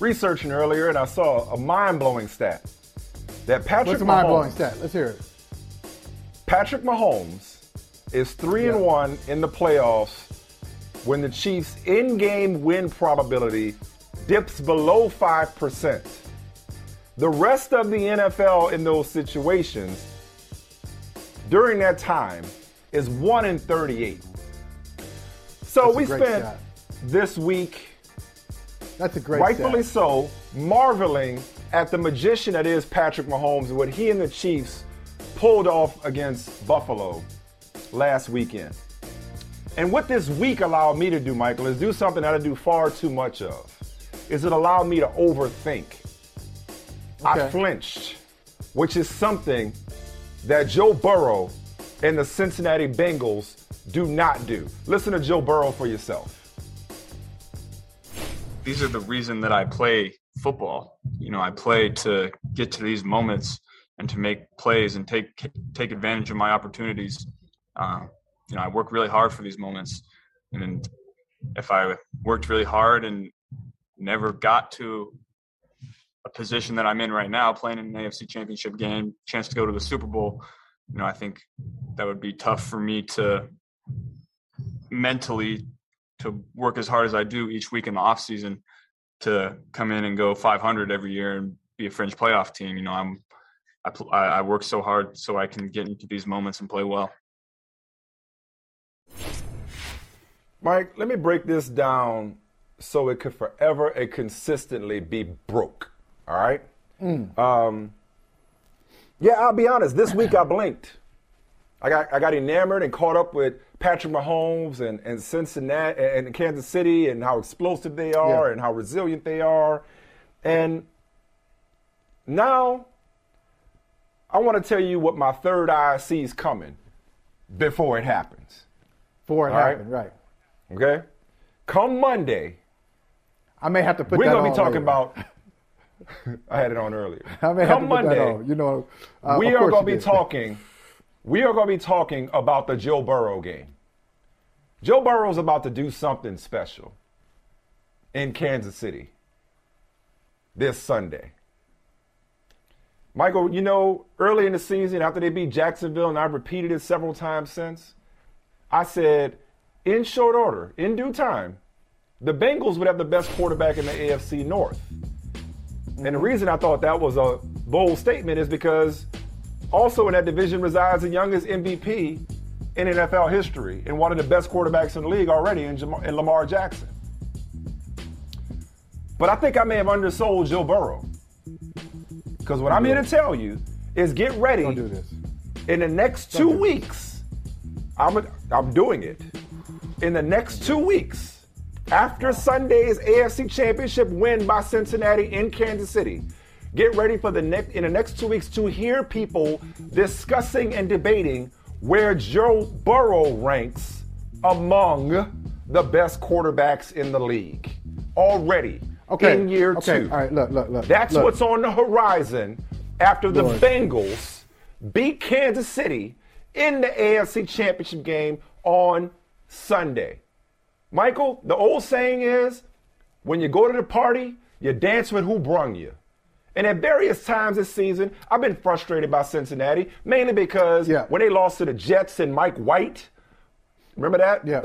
researching earlier and I saw a mind blowing stat that Patrick What's a Mahomes, mind blowing stat? Let's hear it. Patrick Mahomes is three and one in the playoffs when the Chiefs' in-game win probability dips below five percent. The rest of the NFL in those situations during that time is one in thirty-eight. So That's we spent stat. this week That's a great rightfully so, marveling at the magician that is Patrick Mahomes and what he and the Chiefs pulled off against Buffalo last weekend. And what this week allowed me to do, Michael, is do something that I do far too much of. Is it allowed me to overthink. I flinched, which is something that Joe Burrow and the Cincinnati Bengals do not do. Listen to Joe Burrow for yourself. These are the reason that I play football. You know, I play to get to these moments and to make plays and take take advantage of my opportunities. Uh, you know, I work really hard for these moments, and if I worked really hard and never got to a position that I'm in right now, playing in an AFC Championship game, chance to go to the Super Bowl, you know, I think that would be tough for me to mentally to work as hard as I do each week in the off season to come in and go 500 every year and be a fringe playoff team. You know, I'm I, I I work so hard so I can get into these moments and play well. Mike, let me break this down so it could forever and consistently be broke. All right? Um, yeah, I'll be honest. This week I blinked. I got I got enamored and caught up with Patrick Mahomes and, and Cincinnati and Kansas City and how explosive they are Yeah. and how resilient they are. And now I want to tell you what my third eye sees coming before it happens. Before it All right. right. Okay? Come Monday, I may have to put we're to be talking later. about. I had it on earlier. I may have Come to put Monday, that on. You know, uh, we are going to be talking. We are going to be talking about the Joe Burrow game. Joe Burrow is about to do something special in Kansas City this Sunday. Michael, you know, early in the season, after they beat Jacksonville, and I've repeated it several times since, I said, in short order, in due time, the Bengals would have the best quarterback in the AFC North. And the reason I thought that was a bold statement is because also in that division resides the youngest MVP in NFL history and one of the best quarterbacks in the league already in, Jam- in Lamar Jackson. But I think I may have undersold Joe Burrow. Because what I'm here to tell you is get ready Don't do this. in the next two weeks, I'm, I'm doing it. In the next two weeks, after Sunday's AFC Championship win by Cincinnati in Kansas City, get ready for the next in the next two weeks to hear people discussing and debating where Joe Burrow ranks among the best quarterbacks in the league already Okay. in year okay. two. All right. Look. Look. Look. That's look. what's on the horizon after the Lord. Bengals beat Kansas City in the AFC Championship game on Sunday. Michael, the old saying is when you go to the party, you dance with who brung you. And at various times this season, I've been frustrated by Cincinnati, mainly because Yeah. when they lost to the Jets and Mike White, remember that? Yeah.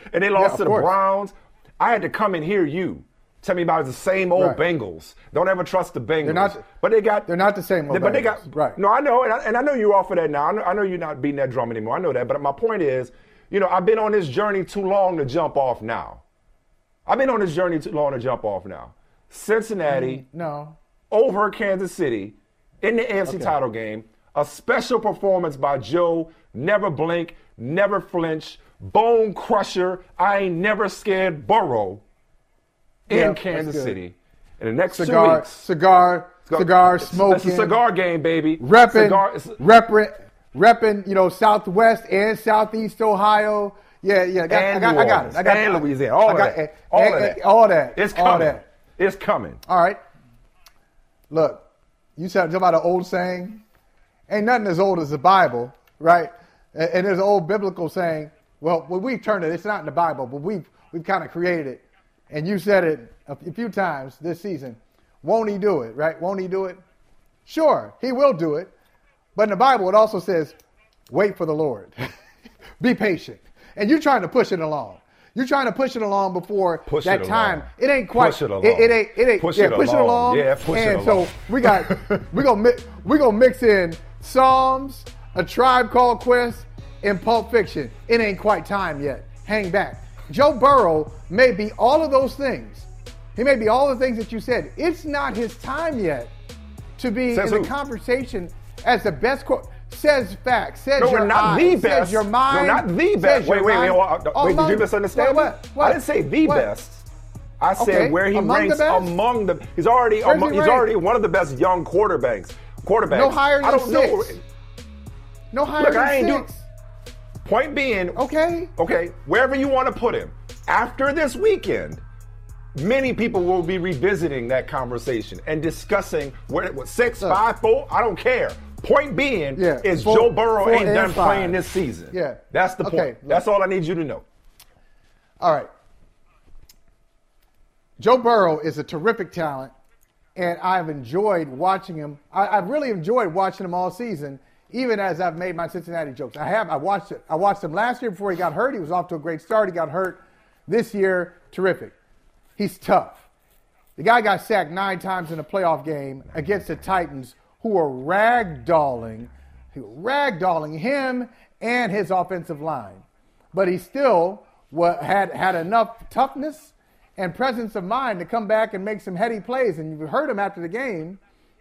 and they lost of to the course. Browns, I had to come and hear you. Tell me about the same old Right. Bengals. Don't ever trust the Bengals. They're not- but they got. they're not the same old But they got. Right. No, I know, and I, and I know you're off of that now. I know, I know you're not beating that drum anymore. I know that. But my point is, you know, I've been on this journey too long to jump off now. I've been on this journey too long to jump off now. Cincinnati mm, No. Over Kansas City in the AFC title game. A special performance by Joe. Never blink, never flinch, bone crusher. I ain't never scared Burrow. in Yeah, Kansas. City in the next two weeks. cigar, Go- cigar smoking. It's a cigar game, baby. repping, Cigar, repping, repping, you know, Southwest and Southeast Ohio. Yeah, yeah, I got, And I got, New I got it. I got and. Louisiana, all I got that. All And- that. all that. It's all coming. that. It's coming. All right. Look, you said about an old saying. Ain't nothing as old as the Bible, right? And, there's an old biblical saying. Well, we turned it, it's not in the Bible, but we've we've kind of created it. And you said it a few times this season. Won't he do it? Right? Won't he do it? Sure, he will do it. But in the Bible, it also says, wait for the Lord. Be patient. And you're trying to push it along. You're trying to push it along before Push that it time. along. It ain't quite. Push it along. It, ain't. It ain't. Push yeah, it push it along. along. Yeah, push it and along. so we got. we gonna mix. We gonna mix in Psalms, a tribe called Quest, and Pulp Fiction. It ain't quite time yet. Hang back. Joe Burrow may be all of those things. He may be all the things that you said. It's not his time yet to be Says in who? the conversation as the best. Qu- says facts. Says No, your we're not eye, the says best. your mind. No, not the best. Wait, wait, wait. Wait, did you misunderstand what, me? what, I didn't say the what? best. I said Okay, where he among ranks best? among the. He's already. Among, he he's already one of the best young quarterbacks. Quarterbacks. No higher I than don't know. six. No higher Look, than I ain't do- six. Point being, Okay. okay, wherever you want to put him. After this weekend, many people will be revisiting that conversation and discussing where what six, Look. five, four. I don't care. Point being Yeah, is four- Joe Burrow ain't done five. playing this season. Yeah. that's the Okay, point. look. That's all I need you to know. All right. Joe Burrow is a terrific talent, and I've enjoyed watching him. I, I've really enjoyed watching him all season, even as I've made my Cincinnati jokes. I have. I watched it. I watched him last year before he got hurt. He was off to a great start. He got hurt. This year, terrific. He's tough. The guy got sacked nine times in a playoff game against the Titans, who are ragdolling, ragdolling him and his offensive line. But he still had had enough toughness and presence of mind to come back and make some heady plays. And you heard him after the game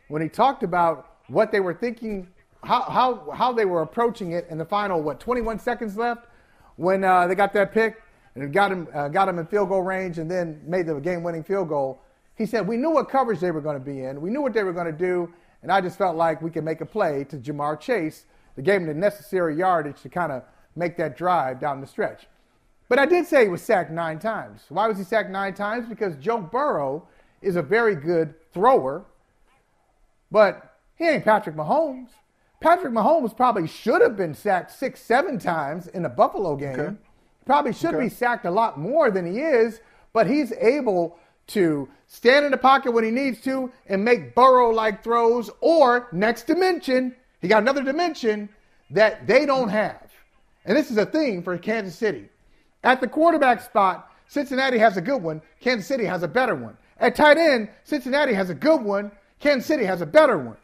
when he talked about what they were thinking, how how how they were approaching it in the final what 21 seconds left when uh, they got that pick and got him uh, got him in field goal range and then made the game-winning field goal. He said, "We knew what coverage they were going to be in. We knew what they were going to do, and I just felt like we could make a play to Ja'Marr Chase that gave him the necessary yardage to kind of make that drive down the stretch." But I did say he was sacked nine times. Why was he sacked nine times? Because Joe Burrow is a very good thrower, but he ain't Patrick Mahomes. Patrick Mahomes probably should have been sacked six, seven times in the Buffalo game. Probably should be sacked a lot more than he is, but he's able to stand in the pocket when he needs to and make Burrow like throws, or next dimension, he got another dimension that they don't have. And this is a thing for Kansas City. At the quarterback spot, Cincinnati has a good one. Kansas City has a better one. At tight end, Cincinnati has a good one. Kansas City has a better one.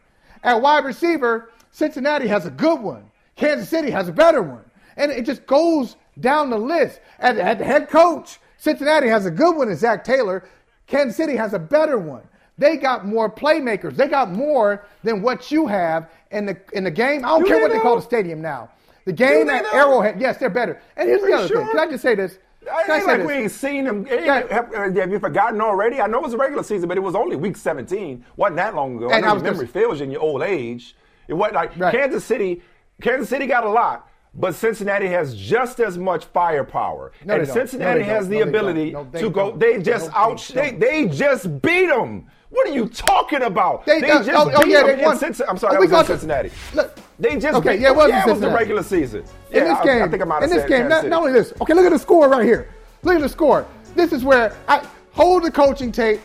At wide receiver, Cincinnati has a good one. Kansas City has a better one. And it just goes down the list. At, at the head coach, Cincinnati has a good one in Zac Taylor. Kansas City has a better one. They got more playmakers. They got more than what you have in the in the game. I don't Do care they what they call the stadium now. The game at though? Arrowhead, yes, they're better. And here's the other thing. Can I just say this? I Can I ain't like this? we ain't seen them. Have, have you forgotten already? I know it was a regular season, but it was only week 17. wasn't that long ago. I And know I your was gonna memory s- fails you in your old age. It wasn't like Right. Kansas City. Kansas City got a lot, but Cincinnati has just as much firepower. No, and. Cincinnati No, they has the No, ability they to go. don't. They just out. they They, just beat them. What are you talking about? They- uh, just oh, oh, yeah, them they won. in Cincinnati. I'm sorry, Oh, that we was in Cincinnati. Look. They just Okay, beat yeah, it was yeah, it was the regular season. in this I- game, I, think I might have in this game, not, not only this. Okay, look at the score right here. Look at the score. This is where I hold the coaching tape.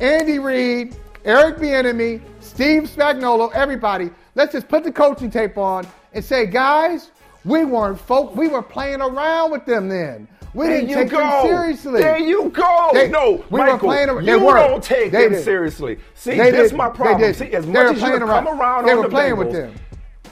Andy Reid, Eric Bieniemy, Steve Spagnuolo, everybody. Let's just put the coaching tape on and say, guys, we weren't folk. We were playing around with them then. We There didn't you take go. them seriously. There you go. They- no, we were playing around. they you were. don't take They them did. seriously. See, They this is did. my They problem. See, as much as you have come around. around They on were the playing Bengals, with them.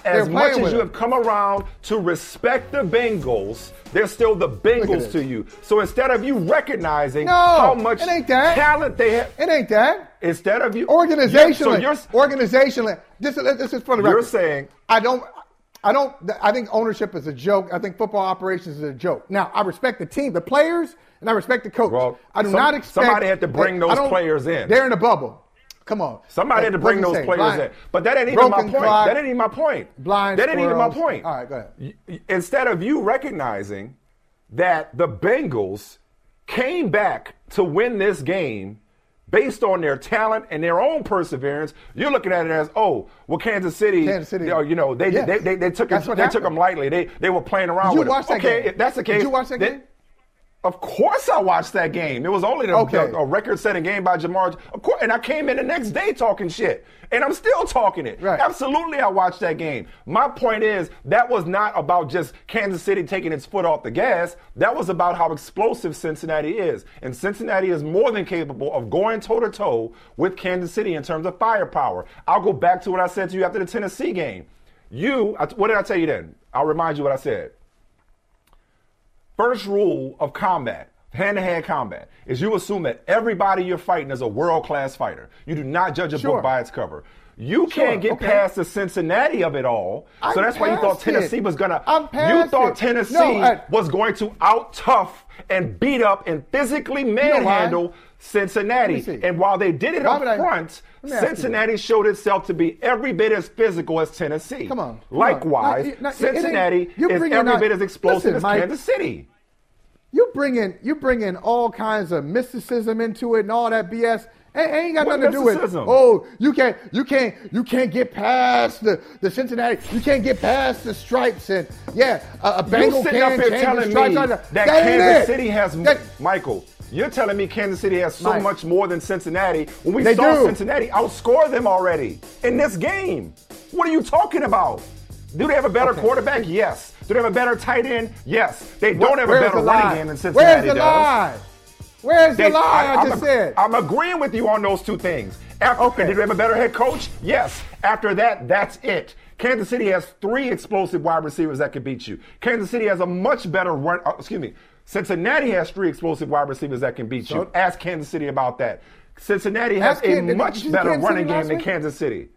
As much as you have come around to respect the Bengals, they're still the Bengals to you. So instead of you recognizing No, how much it ain't that. talent they have, It ain't that. instead of you Organizationally, Yeah, so you're, organizationally, this, this is for the record. you're saying I don't. I don't. I think ownership is a joke. I think football operations is a joke. Now, I respect the team, the players, and I respect the coach. Well, I do some- not expect somebody had to bring those players in. They're in a bubble. Come on. Somebody had to bring those players Blind- in. But that ain't even my point. clock, that ain't even my point. blind that ain't even my point. All right, go ahead. Instead of you recognizing that the Bengals came back to win this game based on their talent and their own perseverance, you're looking at it as, oh, well, Kansas City, Kansas City. you know, they, Yeah. they, they, they took it, they took them lightly. They they were playing around Did you with watch them. that okay, game? if that's the case, Did you watch that then- game? Of course, I watched that game. It was only the, Okay. the- a record-setting game by Ja'Marr. Of course, and I came in the next day talking shit, and I'm still talking it. Right. Absolutely, I watched that game. My point is that was not about just Kansas City taking its foot off the gas. That was about how explosive Cincinnati is, and Cincinnati is more than capable of going toe-to-toe with Kansas City in terms of firepower. I'll go back to what I said to you after the Tennessee game. You, what did I tell you then? I'll remind you what I said. First rule of combat, hand to hand combat, is you assume that everybody you're fighting is a world class fighter. You do not judge a Sure. book by its cover. You Sure, can't get okay. past the Cincinnati of it all. I'm so that's why you thought past it. Tennessee was gonna. I'm you thought it. Tennessee No, I- was going to out tough and beat up and physically know manhandle Cincinnati. Let me see. And while they did it Why up would I- front, Let me ask you Cincinnati showed itself to be every bit as physical as Tennessee. Come on, come on. Likewise, Now, now, Cincinnati is every out- bit as explosive Listen, as Mike. Kansas City. You bring in you bring in all kinds of mysticism into it and all that BS. It ain't got What nothing to do with mysticism? oh you can't you can't you can't get past the, the Cincinnati you can't get past the stripes and yeah a, a You Bengal sitting can up here telling me on that, Kansas. City has That- Michael. You're telling me Kansas City has so Mike. much more than Cincinnati when we They saw do. Cincinnati outscore them already in this game. What are you talking about? Do they have a better Okay. quarterback? Yes. Do they have a better tight end? Yes. They don't have a better running lie? game than Cincinnati Where's the does. lie? Where's the lie I, I'm just ag- said? I'm agreeing with you on those two things. After, Okay. Did they have a better head coach? Yes. After that, that's it. Kansas City has three explosive wide receivers that could beat you. Kansas City has a much better run. Uh, excuse me. Cincinnati has three explosive wide receivers that can beat you. Ask Kansas City about that. Cincinnati has a did much better Kansas City running game than week? Kansas City.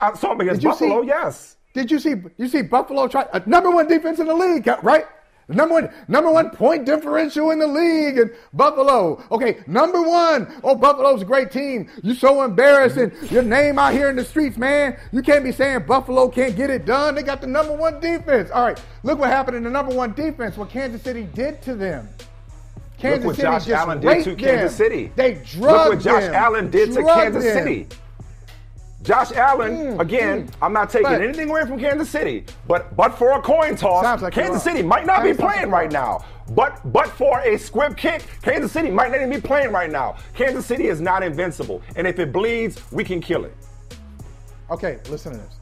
I saw them against you see- Buffalo. yes. Did you see you see Buffalo try uh, number one defense in the league, right? Number one, number one point differential in the league, and Buffalo. Okay, number one. Oh, Buffalo's a great team. You're so embarrassing. Your name out here in the streets, man. You can't be saying Buffalo can't get it done. They got the number one defense. All right, look what happened in the number one defense. What Kansas City did to them. Kansas what City Josh just Allen did to Kansas them. City. They drove Look what Josh them. Allen did to Kansas them. City. Josh Allen, again, I'm not taking anything away from Kansas City, but but for a coin toss, like Kansas City might not be Sounds playing right now. But but for a squib kick, Kansas City might not even be playing right now. Kansas City is not invincible, and if it bleeds, we can kill it. Okay, listen to this.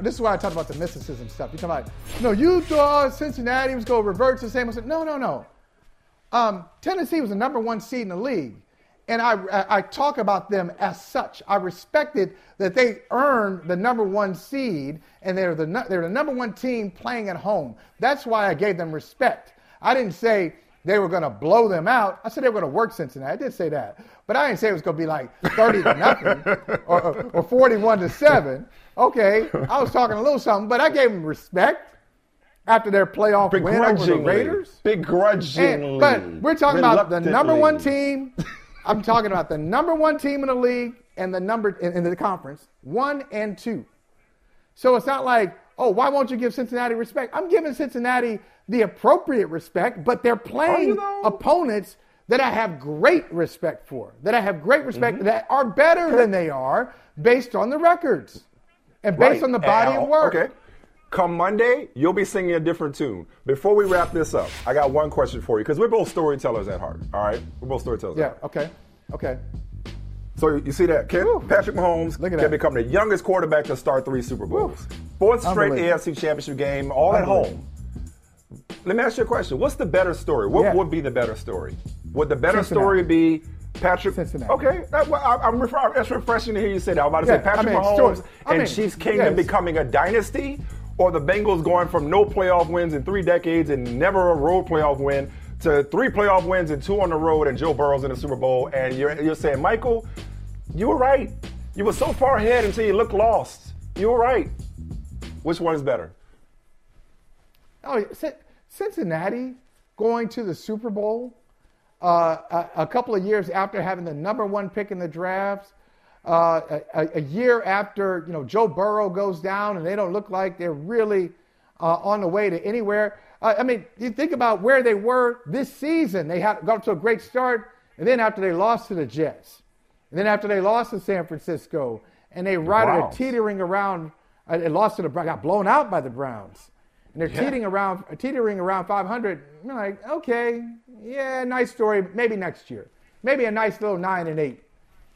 This is why I talked about the mysticism stuff. You talking about, no, you thought Cincinnati was going to revert to the same. I said, no, no, no. Um, Tennessee was the number one seed in the league. And I, I, talk about them as such. I respected that they earned the number one seed and they're the, they're the number one team playing at home. That's why I gave them respect. I didn't say they were going to blow them out. I said they were going to work Cincinnati. I did say that. But I didn't say it was going to be like 30 to nothing or, or, or 41 to 7. Okay, I was talking a little something, but I gave them respect after their playoff win over the Raiders. begrudgingly. And- but we're talking about the number one team. I'm talking about the number one team in the league and the number in, in the conference, one and two. So it's not like, oh, why won't you give Cincinnati respect? I'm giving Cincinnati the appropriate respect, but they're playing opponents that I have great respect for, that I have great respect Mm-hmm. that are better than they are based on the records and based Right. on the body of work. Okay. Come Monday, you'll be singing a different tune. Before we wrap this up, I got one question for you because we're both storytellers at heart. All right, we're both storytellers. at Yeah. Okay. Okay. So you see that, Ken? Patrick Mahomes can that. become the youngest quarterback to start three Super Bowls. Fourth straight AFC Championship game, all at home. Let me ask you a question. What's the better story? What Yeah. would be the better story? Would the better Cincinnati. story be Patrick? Cincinnati. Okay, that, well, I, I'm refer- that's refreshing to hear you say that. I'm about to Yeah, say Patrick I mean, Mahomes I and Chiefs Kingdom yes. becoming a dynasty, or the Bengals going from no playoff wins in three decades and never a road playoff win to three playoff wins and two on the road and Joe Burrow's in the Super Bowl. And you're, you're saying, Michael, you were right. You were so far ahead until you looked lost. You were right. Which one is better? Oh, Cincinnati going to the Super Bowl uh, a, a, couple of years after having the number one pick in the drafts, uh, a, a, year after you know Joe Burrow goes down and they don't look like they're really uh, on the way to anywhere. Uh, I mean, you think about where they were this season. They had got to a great start, and then after they lost to the Jets, and then after they lost to San Francisco, and they rided teetering around. Uh, they lost to the got blown out by the Browns and they're yeah. teetering around teetering around 500. I'm like, okay, yeah, nice story. Maybe next year. Maybe a nice little nine and eight,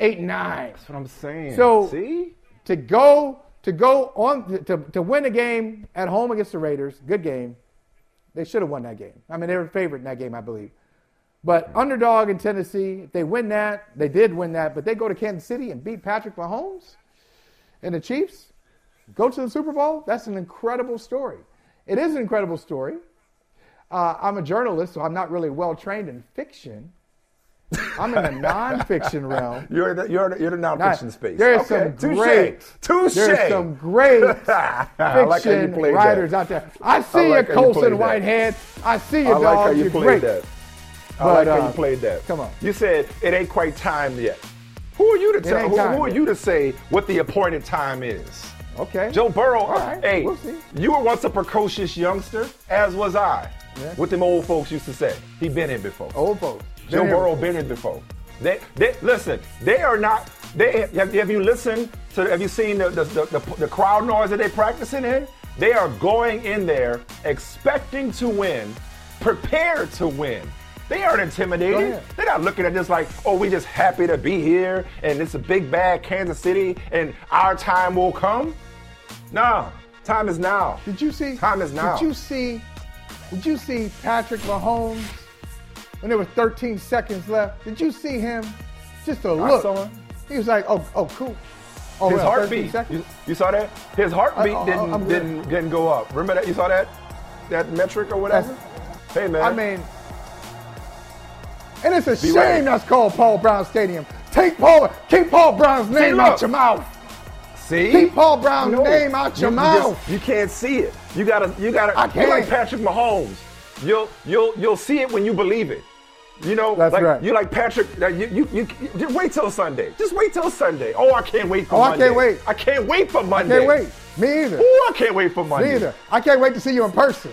eight and nine. That's what I'm saying. So see, to go to go on to, to win a game at home against the Raiders, good game. They should have won that game. I mean, they were favorite in that game, I believe. But underdog in Tennessee, if they win that, they did win that, but they go to Kansas City and beat Patrick Mahomes and the Chiefs, go to the Super Bowl. That's an incredible story. It is an incredible story. Uh, I'm a journalist, so I'm not really well trained in fiction. I'm in the nonfiction realm. You're the, you're the, you're the nonfiction Not, space. There's okay. some great, Touché. there's some great fiction like writers that. out there. I see like you, Colson Whitehead. I see you, I like dog. you are great. That. I but, like how uh, you played that. Come on. You said it ain't quite time yet. Who are you to tell? Who, who, are you to say what the appointed time is? Okay. Joe Burrow. Right. Hey, we'll you were once a precocious youngster, as was I. Yeah. What them old folks used to say. He been in before. Old folks. Joe Burrow been here before. They, they listen. They are not. They have, have you listened to? Have you seen the the, the, the the crowd noise that they're practicing in? They are going in there expecting to win, prepared to win. They aren't intimidated. They're not looking at this like, oh, we just happy to be here and it's a big bad Kansas City and our time will come. No, time is now. Did you see? Time is now. Did you see? Did you see Patrick Mahomes when there were 13 seconds left? Did you see him? Just a look. He was like, oh, oh, cool. Oh, His heartbeat. You, you, saw that? His heartbeat I, oh, didn't didn't didn't go up. Remember that? You saw that? That metric or whatever. That's, hey man. I mean, and it's a Be shame that's called Paul Brown Stadium. Take Paul, keep Paul Brown's name out your mouth. See? Keep Paul Brown's no. name out your you, mouth. You, just, you, can't see it. You gotta, you gotta. I can't. like Patrick Mahomes. You'll, you'll, you'll see it when you believe it. You know, That's like, right. You like Patrick. Uh, you, you, you, you, wait till Sunday. Just wait till Sunday. Oh, I can't wait for oh, Monday. I can't wait. I can't wait for Monday. I can't wait. Me either. Oh, I can't wait for Monday. Me either. I can't wait to see you in person.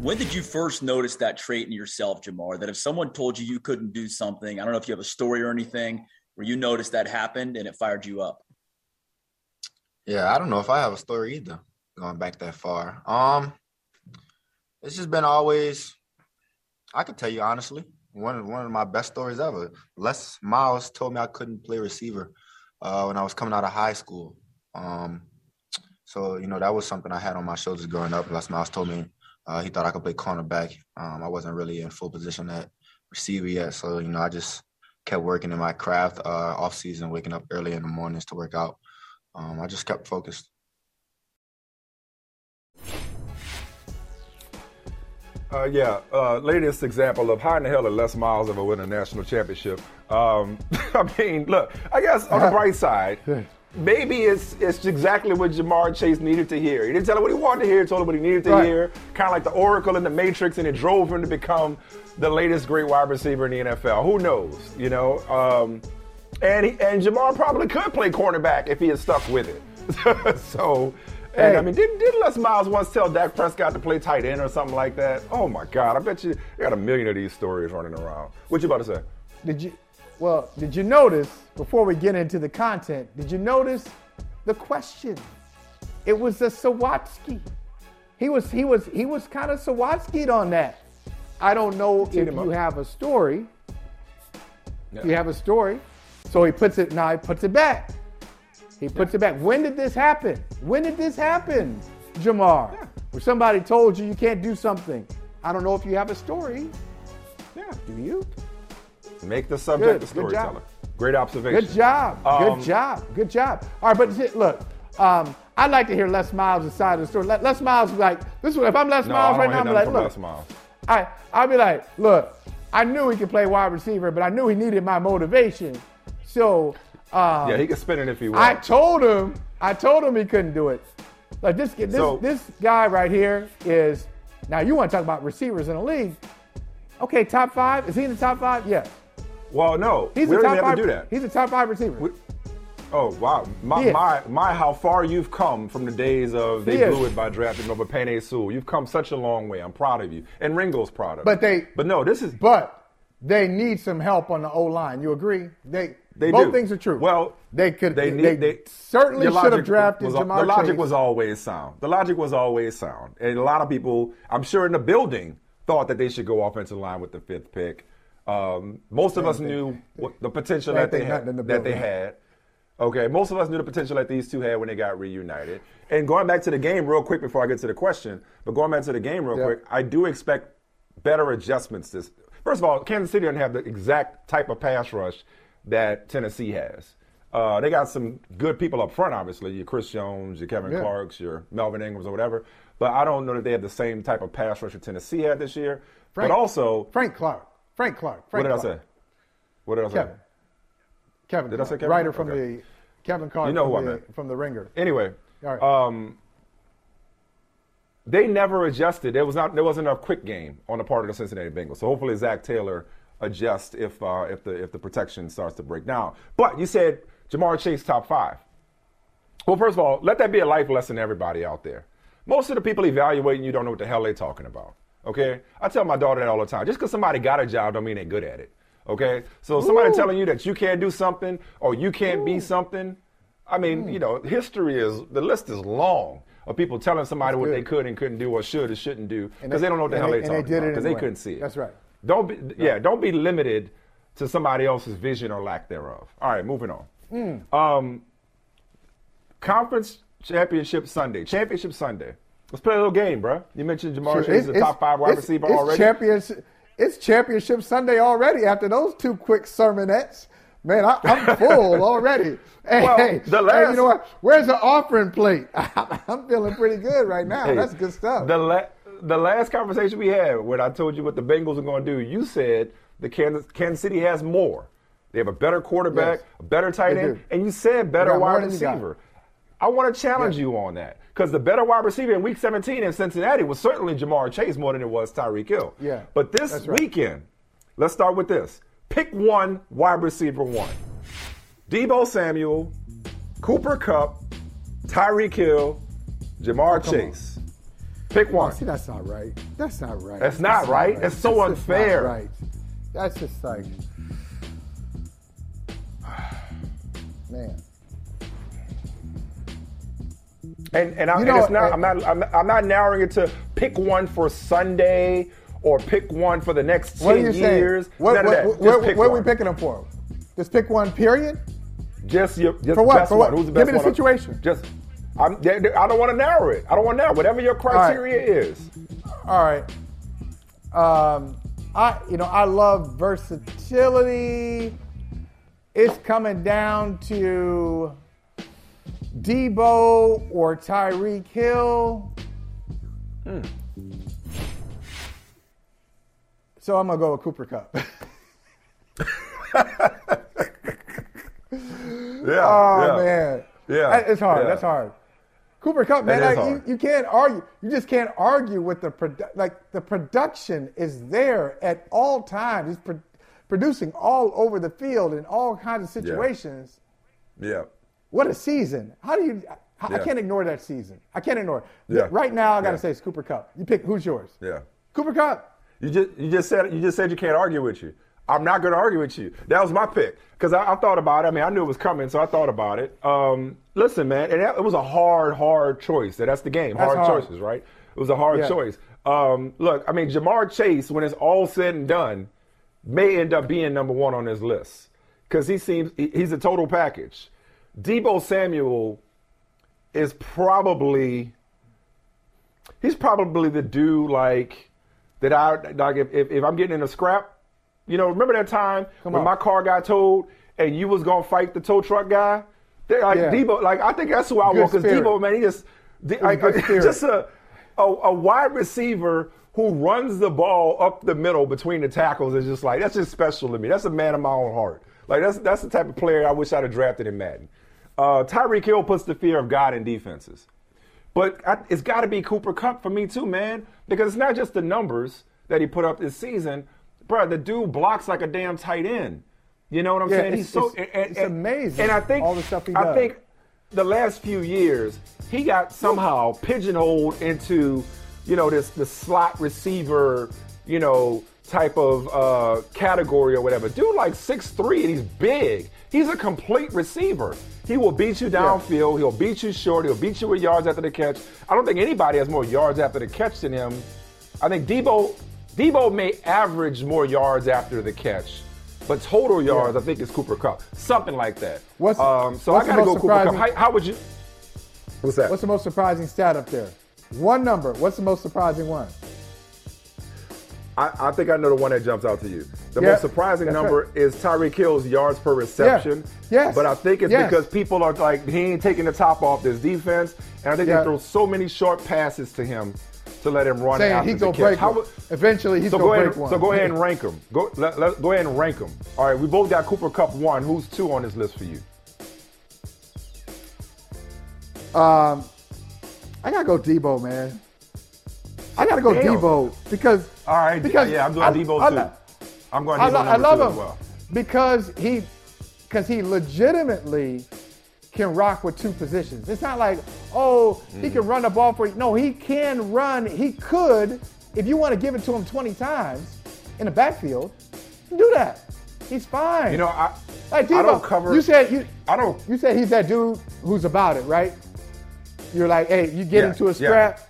When did you first notice that trait in yourself, Ja'Marr? That if someone told you you couldn't do something, I don't know if you have a story or anything where you noticed that happened and it fired you up. Yeah, I don't know if I have a story either. Going back that far, um, it's just been always. I could tell you honestly, one of one of my best stories ever. Les Miles told me I couldn't play receiver uh, when I was coming out of high school. Um, so you know that was something I had on my shoulders growing up. Les Miles told me uh, he thought I could play cornerback. Um, I wasn't really in full position at receiver yet, so you know I just kept working in my craft uh, off season, waking up early in the mornings to work out. Um, I just kept focused. Uh, yeah, uh, latest example of how in the hell did Les Miles ever win a national championship? Um, I mean, look, I guess on the bright side, maybe it's it's exactly what Ja'Marr Chase needed to hear. He didn't tell him what he wanted to hear, he told him what he needed to right. hear. Kind of like the Oracle in the Matrix, and it drove him to become the latest great wide receiver in the NFL. Who knows? You know. Um, and he, and Ja'Marr probably could play cornerback if he had stuck with it. so. And hey. I mean, didn't, didn't Les Miles once tell Dak Prescott to play tight end or something like that? Oh my God! I bet you you got a million of these stories running around. What you about to say? Did you well, did you notice, before we get into the content, did you notice the question? It was a Sawatsky. He was he was he was kind of Sawatsky'd on that. I don't know if you have a story. Yeah. You have a story. So he puts it now he puts it back. He puts it back. When did this happen? When did this happen, Ja'Marr? Where somebody told you you can't do something. I don't know if you have a story. Yeah. Do you? Make the subject a storyteller. Great observation. Good job. Um, Good job. Good job. All right, but look, um, I'd like to hear Les Miles' side of the story. Les, Les Miles is like, this is what, if I'm Les No, Miles right now, I'm like, look, Les Miles. I, I'll be like, look, I knew he could play wide receiver, but I knew he needed my motivation. So um, Yeah, he can spin it if he wants. I told him, I told him he couldn't do it. Like this, this, So- this guy right here is. Now you want to talk about receivers in the league? Okay, top five. Is he in the top five? Yes. Well, no, He's we don't even have five. to do that. He's a top five receiver. We- Oh wow, my, is. my my how far you've come from the days of they He is. blew it by drafting over Penei Sewell. You've come such a long way. I'm proud of you, and Ringo's proud of. But you. they- but no, this is But they need some help on the O line. You agree? They They both do. things are true. Well, they could. They They, need. They, certainly the should have drafted was, Ja'Marr The logic Chase. was always sound. The logic was always sound, and a lot of people, I'm sure, in the building, thought that they should go offensive line with the fifth pick. Um, most of us knew what the potential that they had. the that they had. Okay, most of us knew the potential that these two had when they got reunited. And going back to the game real quick before I get to the question, but going back to the game real Yeah. quick, I do expect better adjustments. This first of all, Kansas City doesn't have the exact type of pass rush that Tennessee has. Uh, they got some good people up front, obviously. Your Chris Jones, your Kevin Yeah. Clarks, your Melvin Ingrams, or whatever. But I don't know that they have the same type of pass rush that Tennessee had this year. Frank- but also, Frank Clark. Frank Clark. what Frank did I say? What did I say? Kevin. Kevin. Did I say Clark, Kevin Writer from Okay. the Kevin Clark You know from, who I the, meant. from the Ringer. Anyway, All right. um, they never adjusted. There was not there wasn't enough quick game on the part of the Cincinnati Bengals. So hopefully Zac Taylor adjusts if uh, if the if the protection starts to break down. But you said Ja'Marr Chase top five. Well, first of all, let that be a life lesson to everybody out there. Most of the people evaluating you don't know what the hell they're talking about. Okay, I tell my daughter that all the time. Just because somebody got a job don't mean they're good at it. Okay, so somebody telling you that you can't do something or you can't be something. I mean, Mm. you know, history is the list is long of people telling somebody what they could and couldn't do or should or shouldn't do because they- they don't know what the hell they- they're they talking did about because they couldn't see it. That's right. Don't be yeah, don't be limited to somebody else's vision or lack thereof. All right, moving on. Mm. Um, conference championship Sunday, championship Sunday. Let's play a little game, bro. You mentioned Ja'Marr Chase, is the top five wide it's- receiver it's already. Championship, it's championship Sunday already after those two quick sermonettes. Man, I, I'm full already. Hey, Well, hey, the hey, you know what? Where's the offering plate? I'm feeling pretty good right now. Hey, That's good stuff. The la- the last conversation we had, when I told you what the Bengals are going to do, you said the Kansas Kansas City has more. They have a better quarterback, Yes, a better tight end, do. and you said better wide than you got. receiver. I want to challenge Yeah. you on that because the better wide receiver in Week 17 in Cincinnati was certainly Ja'Marr Chase more than it was Tyreek Hill. Yeah, But this right. weekend, let's start with this: pick one wide receiver one. Deebo Samuel, Cooper Kupp, Tyreek Hill, Ja'Marr oh, on. Chase. Pick oh, one. See, that's not right. That's not right. That's not right. It's so That's just not unfair. right. That's just like, man. And and, I, You and know, it's not. uh, I'm not. I'm, I'm not narrowing it to pick one for Sunday or pick one for the next ten What are you saying? years. What, None of that. what, what, what are we picking them for? Just pick one, period? Just your just For what? Best For what? Who's the Give me the situation. Just. I'm, I don't want to narrow it. I don't want to narrow whatever your criteria is. All right. Um, I you know I love versatility. It's coming down to Deebo or Tyreek Hill. Hmm. So I'm gonna go with Cooper Kupp. Yeah. Oh yeah. man, Yeah, That- it's hard. yeah. That's hard. Cooper Kupp, man, like, you, you can't argue. You just can't argue with the produ- like the production is there at all times. He's pro- producing all over the field in all kinds of situations. Yeah. What a season! How do you? I, I can't ignore that season. I can't ignore it. Yeah. Right now, I got to Yeah. say it's Cooper Kupp. You pick who's yours? Yeah. Cooper Kupp. You just you just said you just said you can't argue with you. I'm not going to argue with you. That was my pick because I, I thought about it. I mean, I knew it was coming, so I thought about it. Um, listen, man, and that, it was a hard, hard choice. That's the game. Hard, hard. choices, right? It was a hard Yeah. choice. Um, look, I mean, Ja'Marr Chase, when it's all said and done, may end up being number one on this list because he seems he- he's a total package. Deebo Samuel is probably he's probably the dude like that I like if, if, if I'm getting in a scrap, you know, remember that time Come when on. my car got towed and you was gonna fight the tow truck guy? They like Yeah. Deebo, like I think that's who I Good want because. Deebo, man, he just like, just a, a a wide receiver who runs the ball up the middle between the tackles is just like that's just special to me. That's a man of my own heart. Like that's that's the type of player I wish I'd have drafted in Madden. Uh, Tyreek Hill puts the fear of God in defenses. But I, it's got to be Cooper Kupp for me too, man, because it's not just the numbers that he put up this season, bro. The dude blocks like a damn tight end. You know what I'm Yeah, saying? it's- He's so it's- and- it's amazing, And I think all the stuff he does. I think the last few years he got somehow pigeonholed into you know this the slot receiver, you know type of uh, category or whatever. Dude, like six three and he's big. He's a complete receiver. He will beat you downfield. He'll beat you short. He'll beat you with yards after the catch. I don't think anybody has more yards after the catch than him. I think Deebo Deebo may average more yards after the catch, but total yards I think is Cooper Kupp, something like that. What's- um, so what's I got to go Cooper Kupp. How, how would you? What's that? What's the most surprising stat up there? One number. What's the most surprising one? I, I think I know the one that jumps out to you. The Yeah, most surprising number right. is Tyreek Hill's yards per reception. Yes. But I think it's Yes. because people are like, he ain't taking the top off this defense. And I think Yeah. they throw so many short passes to him to let him run Saying after he's the gonna catch. break. Eventually, he's so gonna go ahead, break one. So go ahead and rank them. Go, let, let- go ahead and rank them. All right, we both got Cooper Kupp one. Who's two on this list for you? Um, I gotta go Deebo, man. I gotta go Damn. Deebo because All right, because yeah, I'm doing I- Deebo I too. lo- I'm going Deebo I number love him as well. because he because he legitimately can rock with two positions. It's not like oh he can mm. run the ball for you. No, he can run. He could if you want to give it to him 20 times in the backfield. Do that. He's fine. You know, I, like Deebo, I don't cover. You said you I don't. you said he's that dude who's about it, right? You're like, hey, you get Yeah, into a scrap. Yeah,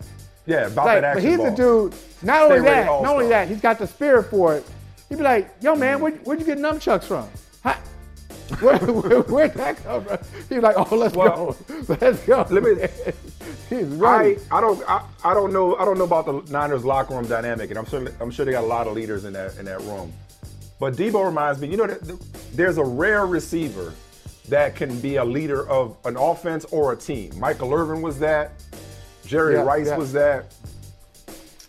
about Like, that but he's ball. a dude. Not only that, not only that, he's got the spirit for it. He'd be like, "Yo, man, where, where'd you get nunchucks from? How, where, where, where'd that come from?" He's like, "Oh, let's Well, go, let's go." let me- he's ready. I, I don't I, I don't know I don't know about the Niners locker room dynamic, and I'm sure I'm sure they got a lot of leaders in that in that room. But Deebo reminds me, you know, that there's a rare receiver that can be a leader of an offense or a team. Michael Irvin was that. Jerry Yeah, Rice yeah. was that.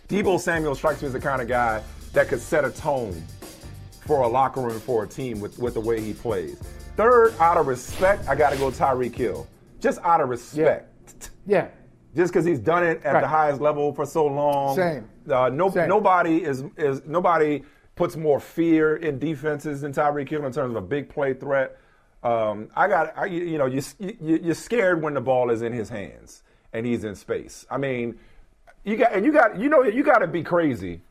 Deebo Samuel strikes me as the kind of guy that could set a tone for a locker room for a team with, with the way he plays. Third, out of respect, I got to go Tyreek Hill. Just out of respect. yeah, Just because he's done it at Right. the highest level for so long. Same. Uh, no, Same. nobody is is nobody puts more fear in defenses than Tyreek Hill in terms of a big play threat. Um, I got, I, you know, you, you you're scared when the ball is in his hands and he's in space. I mean, you got and you got you know you got to be crazy.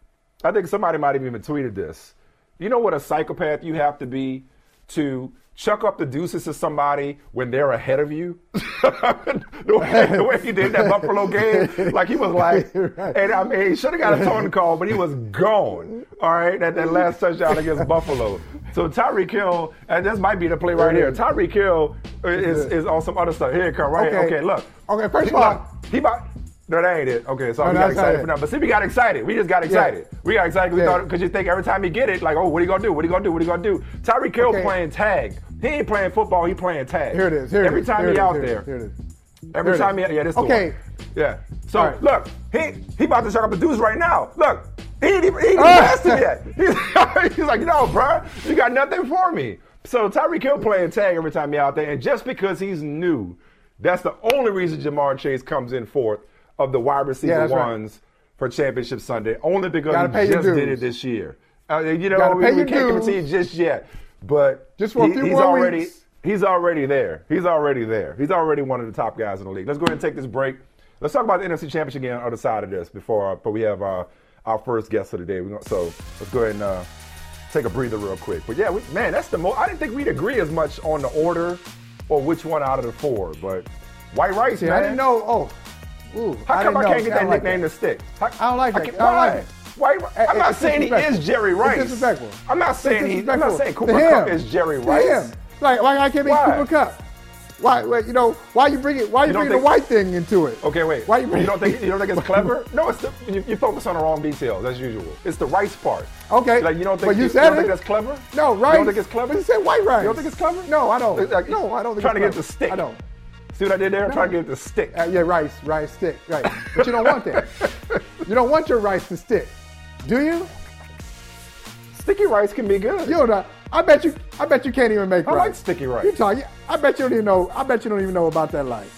I think somebody might have even tweeted this. You know what a psychopath you have to be to chuck up the deuces to somebody when they're ahead of you. the, way, the way he did that Buffalo game, like he was like, and I mean, he should have got a tone call, but he was gone. All right, at that last touchdown against Buffalo. So Tyreek Hill, and this might be the play right here. Tyreek Hill is, is on some other stuff. Here it come right. Okay. Okay, look. Okay, first of all- he about. No, that ain't it. Okay, so No, we got excited for now. But see, we got excited. We just got excited. We got excited because Yeah. we thought because you think every time he get it, like, oh, what he gonna do? What he gonna do? What he gonna do? Tyreek Hill Okay. playing tag. He ain't playing football. He playing tag. here it is. Here every is, time here he is, out it there. is, Here it is. Every Here time is. he, yeah, this Okay. Yeah. So right. look, he he about to shut up the deuce right now. Look, he ain't even, he ain't even Ah. passed it yet. He's, he's like, no, bro, you got nothing for me. So Tyreek Hill playing tag every time he out there, and just because he's new, that's the only reason Ja'Marr Chase comes in fourth of the wide receiver Yeah, that's right. ones for Championship Sunday, only because Gotta he just did it this year. Uh, you know, Gotta we, we can't give it to you just yet, but Just for a few he's more already weeks. he's already there. He's already there. He's already one of the top guys in the league. Let's go ahead and take this break. Let's talk about the NFC Championship game on the other side of this before, uh, but we have uh, our first guest of the day. Gonna, so let's go ahead and uh, take a breather real quick. But yeah, we, man, that's the most. I didn't think we'd agree as much on the order or which one out of the four. But White Rice, See, man. I didn't know. Oh, ooh, How come didn't I, can't get that don't like nickname to stick? How- I don't like I that. I don't why? like it. White, Hey, I'm hey, not saying he is Jerry It's Rice. disrespectful. I'm not saying It's he. I'm not saying Cooper. Kupp is Jerry Rice. Like, why I can't be Why? Cooper Kupp? Why? why you know why you bring it? Why you, You bring the white thing into it? Okay, wait. Why you bring? you don't think you don't think it's clever? No, it's the, you, you focus on the wrong details as usual. It's the rice part. Okay, Like you don't think but you, you, said don't it. think that's clever? No, rice. You don't think it's clever? But you said white rice. You don't think it's clever? No, I don't. Like, no, I don't think Trying to it's get the stick. I don't. See what I did there? No. Trying to get the stick. Uh, yeah, rice, rice stick, right? But you don't want that. you don't want your rice to stick, do you? Sticky rice can be good. You don't. know. I bet you. I bet you can't even make I rice. like sticky rice. You talk. I bet you don't even know. I bet you don't even know about that life.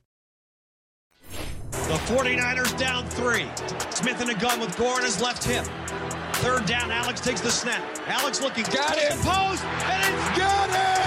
The 49ers down three. Smith in a gun with Gore on his left hip. Third down, Alex takes the snap. Alex looking. Got it. Post, and it's got it.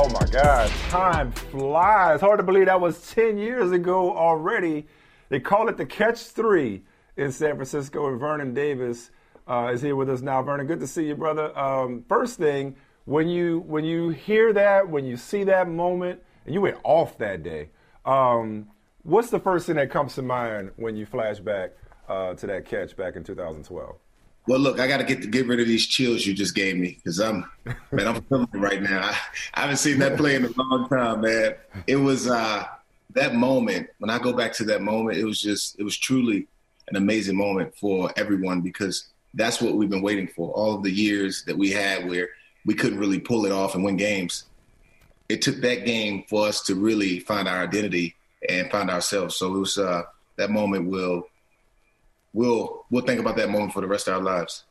Oh my God, time flies. Hard to believe that was 10 years ago already. They call it the Catch Three in San Francisco, and Vernon Davis uh, is here with us now. Vernon, good to see you, brother. Um, first thing, when you when you hear that, when you see that moment, and you went off that day, um, what's the first thing that comes to mind when you flash back uh, to that catch back in 2012? Well, look, I got to get to get rid of these chills you just gave me because I'm, man, I'm feeling it right now. I, I haven't seen that play in a long time, man. It was uh, that moment. When I go back to that moment, it was just, it was truly an amazing moment for everyone because that's what we've been waiting for. All of the years that we had where we couldn't really pull it off and win games. It took that game for us to really find our identity and find ourselves. So it was uh, that moment will we'll we'll think about that moment for the rest of our lives.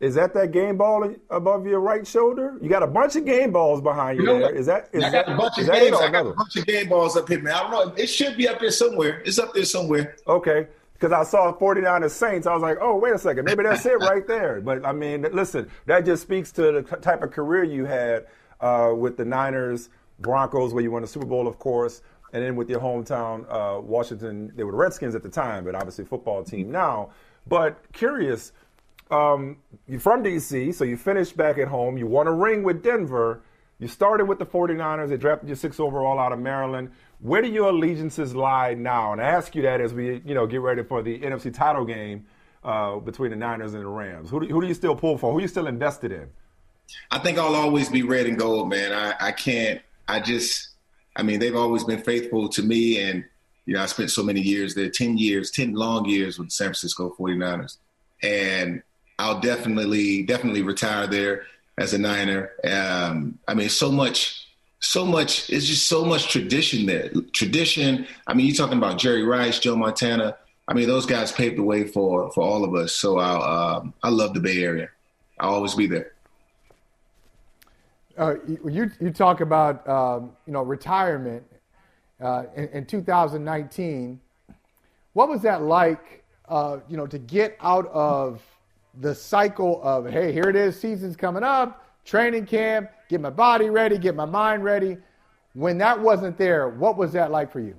Is that that game ball above your right shoulder? You got a bunch of game balls behind you, You know there. what? Is that is I got that, a bunch is of that games. I got another? a bunch of game balls up here, man. I don't know. It should be up there somewhere. It's up there somewhere. Okay. Because I saw 49ers Saints. I was like, oh, wait a second. Maybe that's it right there. But I mean, listen, that just speaks to the type of career you had uh, with the Niners, Broncos, where you won the Super Bowl, of course, and then with your hometown, uh, Washington. They were the Redskins at the time, but obviously football team now. But curious, um, you're from D.C., so you finished back at home. You won a ring with Denver. You started with the 49ers. They drafted you six overall out of Maryland. Where do your allegiances lie now? And I ask you that as we, you know, get ready for the NFC title game uh, between the Niners and the Rams. Who do, who do you still pull for? Who are you still invested in? I think I'll always be red and gold, man. I, I can't. I just. I mean, they've always been faithful to me, and you know, I spent so many years there, ten years, ten long years with the San Francisco 49ers, and I'll definitely, definitely retire there as a Niner. Um, I mean, so much. So much, it's just so much tradition there. Tradition. I mean, you're talking about Jerry Rice, Joe Montana. I mean, those guys paved the way for for all of us. So I um, I love the Bay Area. I'll always be there. Uh, you you talk about um, you know retirement uh, in, in 2019. What was that like? Uh, you know, to get out of the cycle of hey, here it is, season's coming up, training camp, get my body ready, get my mind ready. When that wasn't there, what was that like for you?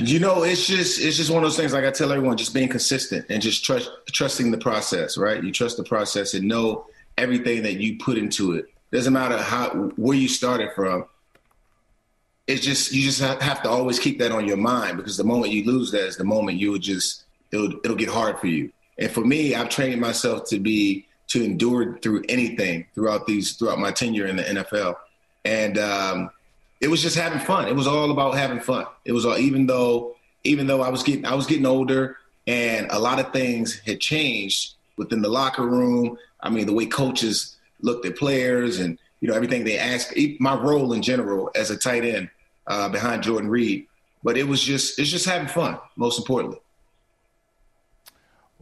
You know, it's just it's just one of those things. Like I tell everyone, just being consistent and just trust trusting the process. Right? You trust the process and know everything that you put into it. Doesn't matter how where you started from. It's just you just have to always keep that on your mind because the moment you lose that is the moment you will just it'll it'll get hard for you. And for me, I've trained myself to be to endure through anything throughout these throughout my tenure in the NFL. And um, it was just having fun. It was all about having fun. It was all, even though even though I was getting I was getting older and a lot of things had changed within the locker room. I mean, the way coaches looked at players and you know everything they asked. My role in general as a tight end uh, behind Jordan Reed, but it was just it's just having fun. Most importantly.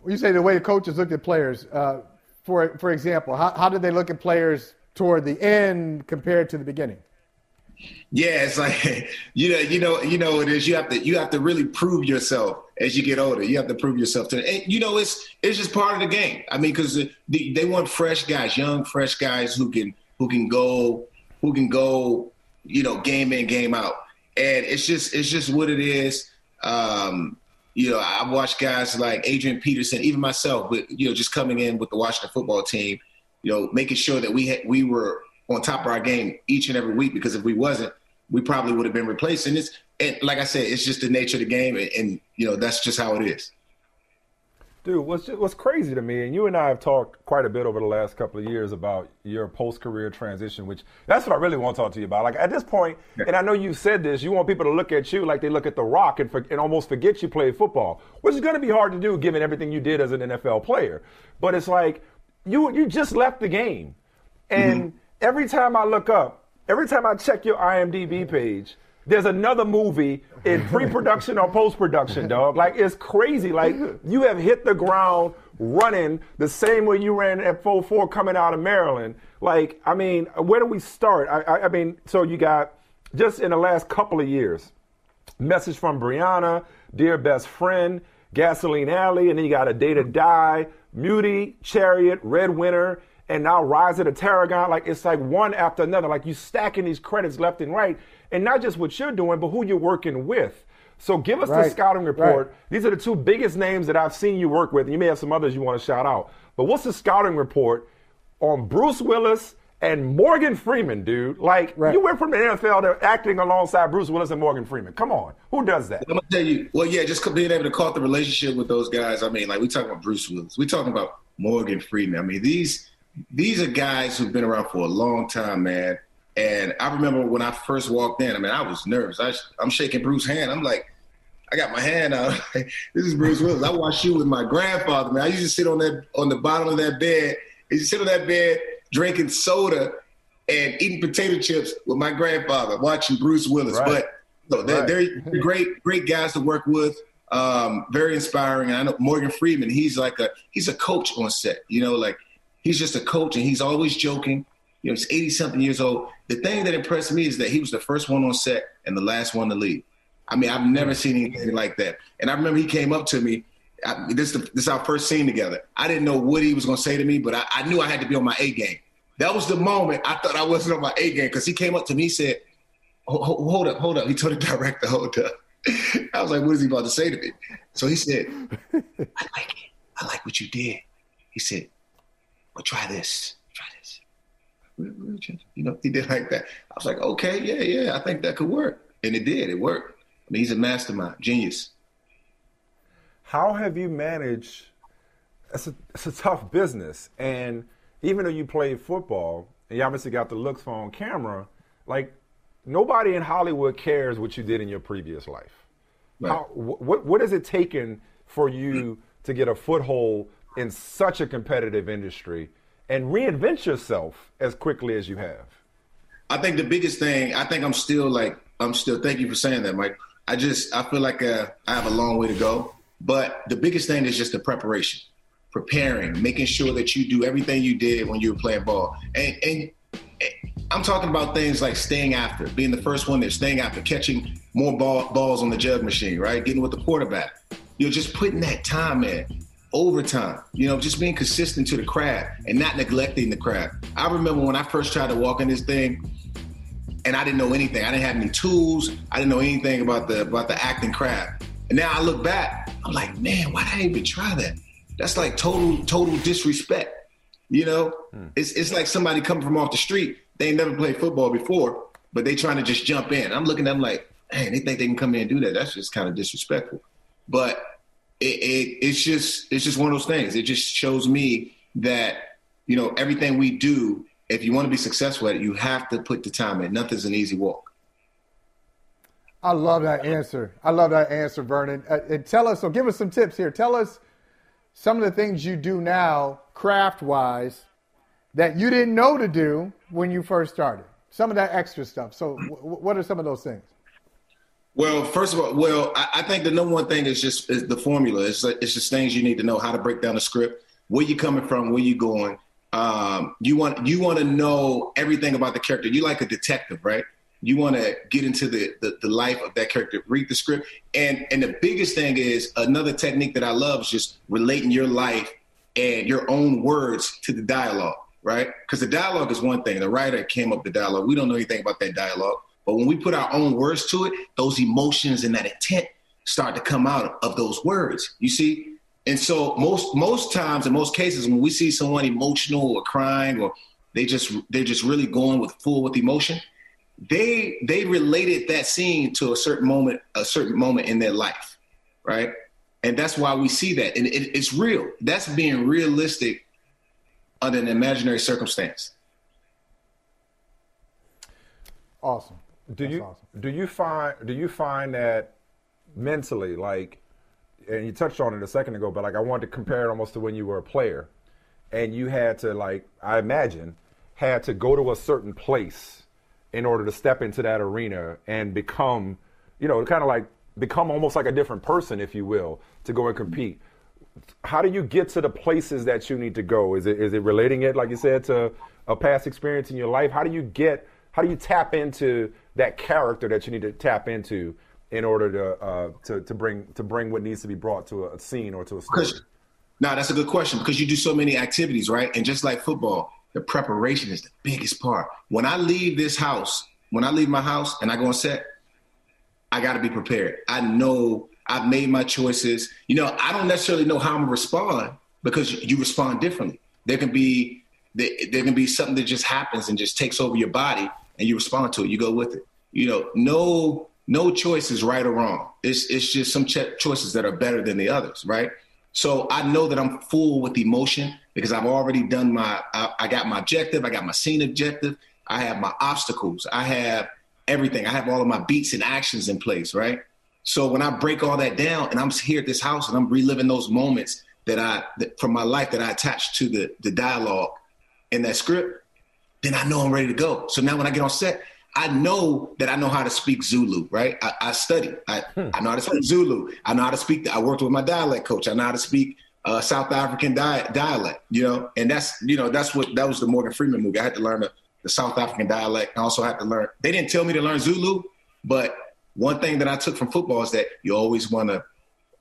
You say the way the coaches looked at players, uh, for for example, how, how did they look at players toward the end compared to the beginning? Yeah, it's like you know, you know, you know, it is. You have to, you have to really prove yourself as you get older. You have to prove yourself to, and you know, it's it's just part of the game. I mean, because they, they want fresh guys, young, fresh guys who can who can go, who can go, you know, game in, game out, and it's just it's just what it is. Um, you know, I've watched guys like Adrian Peterson, even myself, but you know, just coming in with the Washington football team, you know, making sure that we had, we were on top of our game each and every week because if we wasn't, we probably would have been replaced. And it's and like I said, it's just the nature of the game, and, and you know that's just how it is. Dude, what's just, what's crazy to me, and you and I have talked quite a bit over the last couple of years about your post-career transition, which that's what I really want to talk to you about. Like at this point, yeah. and I know you've said this, you want people to look at you like they look at The Rock and, for, and almost forget you played football, which is going to be hard to do given everything you did as an NFL player. But it's like you you just left the game, and. Mm-hmm every time I look up, every time I check your IMDb page, there's another movie in pre-production or post-production, dog. Like it's crazy. Like you have hit the ground running the same way you ran at 4-4 coming out of Maryland. Like, I mean, where do we start? I, I, I mean, so you got just in the last couple of years, message from Brianna, dear best friend, Gasoline Alley, and then you got a day to die, Muti, Chariot, Red Winter, and now Rise of the Tarragon. Like it's like one after another. Like you stacking these credits left and right, and not just what you're doing, but who you're working with. So give us right. the scouting report. Right. These are the two biggest names that I've seen you work with. And you may have some others you want to shout out. But what's the scouting report on Bruce Willis and Morgan Freeman, dude? Like right. you went from the NFL to acting alongside Bruce Willis and Morgan Freeman. Come on, who does that? I'm gonna tell you. Well, yeah, just being able to call the relationship with those guys. I mean, like we talking about Bruce Willis, we talking about Morgan Freeman. I mean, these these are guys who've been around for a long time, man. And I remember when I first walked in, I mean, I was nervous. I, am shaking Bruce's hand. I'm like, I got my hand out. this is Bruce Willis. I watched you with my grandfather, man. I used to sit on that on the bottom of that bed. I used to sit on that bed drinking soda and eating potato chips with my grandfather, watching Bruce Willis. Right. But no, they're, right. they're great, great guys to work with. Um, very inspiring. I know Morgan Freeman. He's like a he's a coach on set. You know, like He's just a coach and he's always joking. You know, he's 80 something years old. The thing that impressed me is that he was the first one on set and the last one to leave. I mean, I've never seen anything like that. And I remember he came up to me. I, this, this is our first scene together. I didn't know what he was going to say to me, but I, I, knew I had to be on my A game. That was the moment I thought I wasn't on my A game because he came up to me and said, Hold up, hold up. He told the director, Hold up. I was like, What is he about to say to me? So he said, I like it. I like what you did. He said, well, try this. You know, he did like that. I was like, okay, yeah, yeah, I think that could work. And it did, it worked. I mean, he's a mastermind, genius. How have you managed? It's a, it's a tough business. And even though you played football and you obviously got the looks for on camera, like nobody in Hollywood cares what you did in your previous life. Right. How, what, what has it taken for you to get a foothold in such a competitive industry and reinvent yourself as quickly as you have? I think the biggest thing, I think I'm still like, I'm still, thank you for saying that, Mike. I just, I feel like uh, I have a long way to go. But the biggest thing is just the preparation, preparing, making sure that you do everything you did when you were playing ball. And, and I'm talking about things like staying after, being the first one there, staying after, catching more ball, balls on the jug machine, right? Getting with the quarterback. You're just putting that time in overtime, you know, just being consistent to the craft and not neglecting the craft. I remember when I first tried to walk in this thing and I didn't know anything. I didn't have any tools. I didn't know anything about the about the acting craft. And now I look back, I'm like, man, why did I even try that? That's like total, total disrespect. You know, hmm. it's it's like somebody coming from off the street. They ain't never played football before, but they trying to just jump in. I'm looking at them like, man, they think they can come in and do that. That's just kind of disrespectful. But it, it, it's just it's just one of those things. It just shows me that you know everything we do. If you want to be successful at it, you have to put the time in. Nothing's an easy walk. I love that answer. I love that answer, Vernon. Uh, and tell us, so give us some tips here. Tell us some of the things you do now, craft wise, that you didn't know to do when you first started. Some of that extra stuff. So, w- what are some of those things? Well, first of all, well, I, I, think the number one thing is just is the formula. It's it's just things you need to know how to break down the script, where you coming from, where you going. Um, you want you want to know everything about the character. You like a detective, right? You want to get into the, the, the life of that character, read the script, and and the biggest thing is another technique that I love is just relating your life and your own words to the dialogue, right? Because the dialogue is one thing. The writer came up with the dialogue. We don't know anything about that dialogue, but when we put our own words to it, those emotions and that intent start to come out of those words. You see, and so most most times in most cases when we see someone emotional or crying or they just they're just really going with full with emotion, they they related that scene to a certain moment a certain moment in their life, right? And that's why we see that, and it, it's real. That's being realistic under an imaginary circumstance. Awesome. Do That's you awesome. do you find do you find that mentally like and you touched on it a second ago, but like I wanted to compare it almost to when you were a player and you had to like I imagine had to go to a certain place in order to step into that arena and become, you know, kind of like become almost like a different person, if you will, to go and compete. How do you get to the places that you need to go? Is it is it relating it, like you said, to a past experience in your life? How do you get how do you tap into that character that you need to tap into in order to uh, to to bring to bring what needs to be brought to a scene or to a story? Because, no, that's a good question because you do so many activities, right? And just like football, the preparation is the biggest part. When I leave this house, when I leave my house and I go on set, I got to be prepared. I know I've made my choices. You know, I don't necessarily know how I'm gonna respond because you respond differently. There can be there, there can be something that just happens and just takes over your body, and you respond to it. You go with it. You know, no no choice is right or wrong. It's it's just some ch- choices that are better than the others, right? So I know that I'm full with emotion because I've already done my. I, I got my objective. I got my scene objective. I have my obstacles. I have everything. I have all of my beats and actions in place, right? So when I break all that down and I'm here at this house and I'm reliving those moments that I that, from my life that I attached to the the dialogue in that script, then I know I'm ready to go. So now when I get on set, I know that I know how to speak Zulu, right? I, I study. I, I know how to speak Zulu. I know how to speak. I worked with my dialect coach. I know how to speak uh, South African di- dialect. You know, and that's you know that's what that was the Morgan Freeman movie. I had to learn the, the South African dialect. I also had to learn. They didn't tell me to learn Zulu, but one thing that I took from football is that you always want to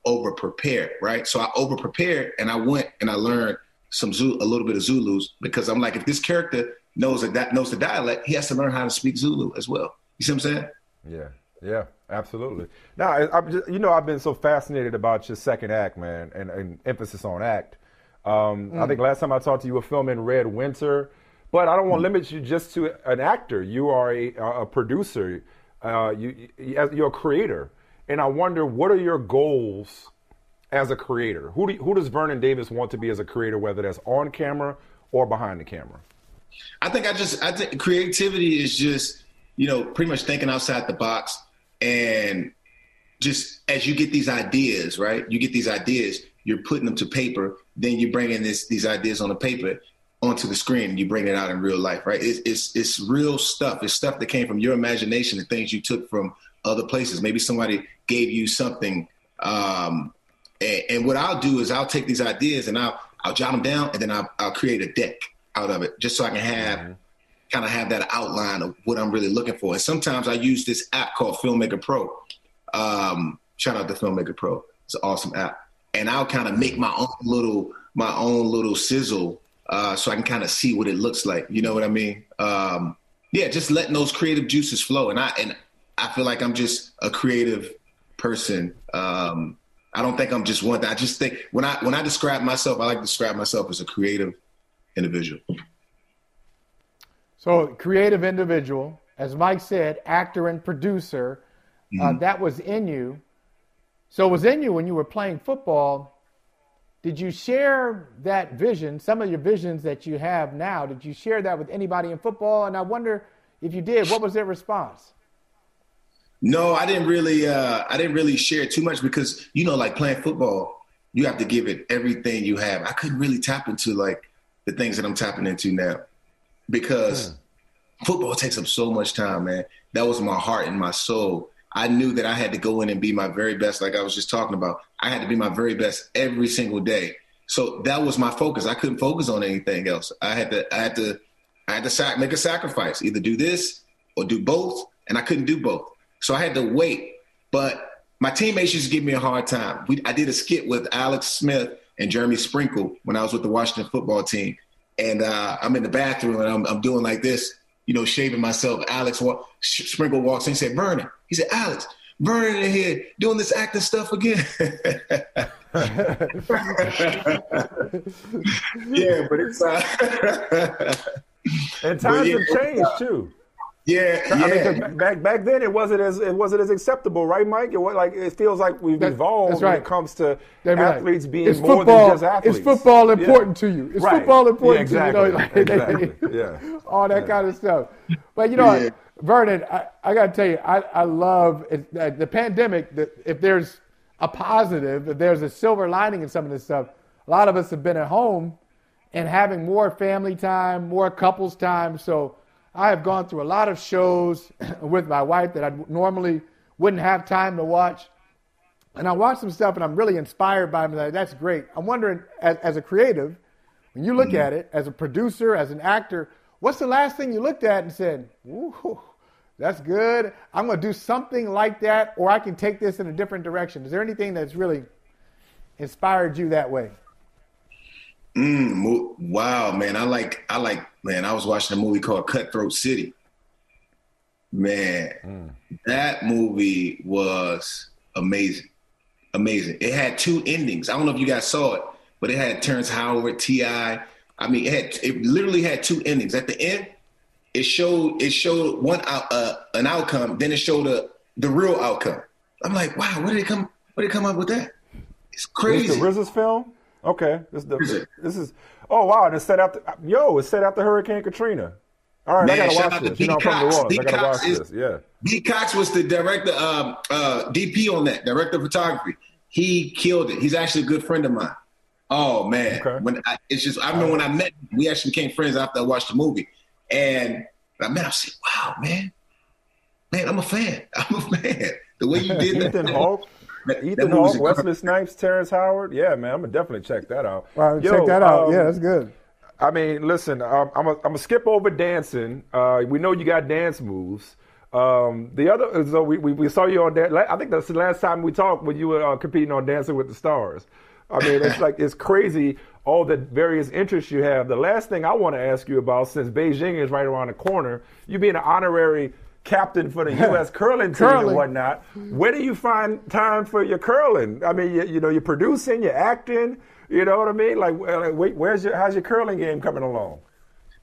over prepare, right? So I over prepared and I went and I learned some Zulu, a little bit of Zulus because I'm like, if this character knows knows the dialect, he has to learn how to speak Zulu as well. You see what I'm saying? Yeah, yeah, absolutely. Now, I, I'm just, you know, I've been so fascinated about your second act, man, and, and emphasis on act. Um, I think last time I talked to you, you were filming Red Winter, but I don't want to limit you just to an actor. You are a, a producer. Uh, you, you, you're a creator, and I wonder what are your goals as a creator? Who do, who does Vernon Davis want to be as a creator, whether that's on camera or behind the camera? I think I just I think creativity is just you know pretty much thinking outside the box and just as you get these ideas right? You get these ideas you're putting them to paper then you're bringing this these ideas on the paper onto the screen you bring it out in real life right? It's, it's it's real stuff. It's stuff that came from your imagination and things you took from other places. Maybe somebody gave you something um and, and what i'll do is i'll take these ideas and i'll i'll jot them down and then i'll, I'll create a deck out of it just so i can have Mm-hmm. kind of have that outline of what i'm really looking for and sometimes i use this app called filmmaker pro um shout out to filmmaker pro it's an awesome app and i'll kind of make my own little my own little sizzle uh, so I can kind of see what it looks like. You know what I mean? Um, yeah, just letting those creative juices flow. And I and I feel like I'm just a creative person. Um, I don't think I'm just one. Thing. I just think when I when I describe myself, I like to describe myself as a creative individual. So, creative individual, as Mike said, actor and producer, uh, that was in you. So, it was in you when you were playing football. Did you share that vision, some of your visions that you have now? Did you share that with anybody in football? And I wonder if you did, what was their response? No, I didn't really. Uh, I didn't really share too much because you know, like playing football, you have to give it everything you have. I couldn't really tap into like the things that I'm tapping into now because hmm. football takes up so much time, man. That was my heart and my soul. I knew that I had to go in and be my very best, like I was just talking about. I had to be my very best every single day. So that was my focus. I couldn't focus on anything else. I had to, I had to, I had to sac- make a sacrifice, either do this or do both, and I couldn't do both. So I had to wait. But my teammates used to give me a hard time. We, I did a skit with Alex Smith and Jeremy Sprinkle when I was with the Washington football team, and uh, I'm in the bathroom and I'm, I'm, doing like this, you know, shaving myself. Alex walk, Sprinkle walks in and said, "Vernon," he said, "Alex." Vernon in here doing this acting stuff again. yeah, but it's uh, and times yeah, have changed too. Yeah, I mean, back back then it wasn't as it wasn't as acceptable, right, Mike? It was like it feels like we've that, evolved right. when it comes to athletes like, being more football, than just athletes. Is football important yeah. to you? Is right. football important yeah, exactly. to you? you know, like, exactly. yeah, all that kind of stuff. But you know, Vernon, I, I got to tell you, I, I love it, uh, the pandemic. The, if there's a positive, if there's a silver lining in some of this stuff, a lot of us have been at home and having more family time, more couples time. So I have gone through a lot of shows with my wife that I normally wouldn't have time to watch. And I watch some stuff and I'm really inspired by them. That's great. I'm wondering, as, as a creative, when you look mm-hmm. at it, as a producer, as an actor, What's the last thing you looked at and said, Ooh, that's good. I'm going to do something like that, or I can take this in a different direction. Is there anything that's really inspired you that way? Mm, wow, man. I like, I like, man, I was watching a movie called Cutthroat City. Man, mm. that movie was amazing. Amazing. It had two endings. I don't know if you guys saw it, but it had Terrence Howard, T.I., I mean, it had it literally had two endings. At the end, it showed it showed one out uh, an outcome, then it showed a, the real outcome. I'm like, wow, where did it come? Where did it come up with that? It's crazy. This the RZA's film. Okay, this is the, this is. Oh wow, it's set after yo, it's set after Hurricane Katrina. All right, Man, I gotta watch this. You know, from the I gotta watch is, this. Yeah. D. Cox was the director, um, uh, DP on that, director of photography. He killed it. He's actually a good friend of mine. Oh man, okay. when I, it's just I remember when I met, we actually became friends after I watched the movie, and I met, I said, "Wow, man, man, I'm a fan. I'm a fan. The way you did that, Ethan Hawke, that, Ethan Hawke, Wesley Snipes, Terrence Howard. Yeah, man, I'm gonna definitely check that out. Wow, Yo, check that out. Um, yeah, that's good. I mean, listen, um, I'm gonna I'm skip over dancing. Uh, we know you got dance moves. Um, the other, so we, we, we, saw you on that. I think that's the last time we talked when you were uh, competing on Dancing with the Stars. I mean, it's like it's crazy all the various interests you have. The last thing I want to ask you about, since Beijing is right around the corner, you being an honorary captain for the U.S. curling team curling. and whatnot. Where do you find time for your curling? I mean, you, you know, you're producing, you're acting. You know what I mean? Like, wait, where's your how's your curling game coming along?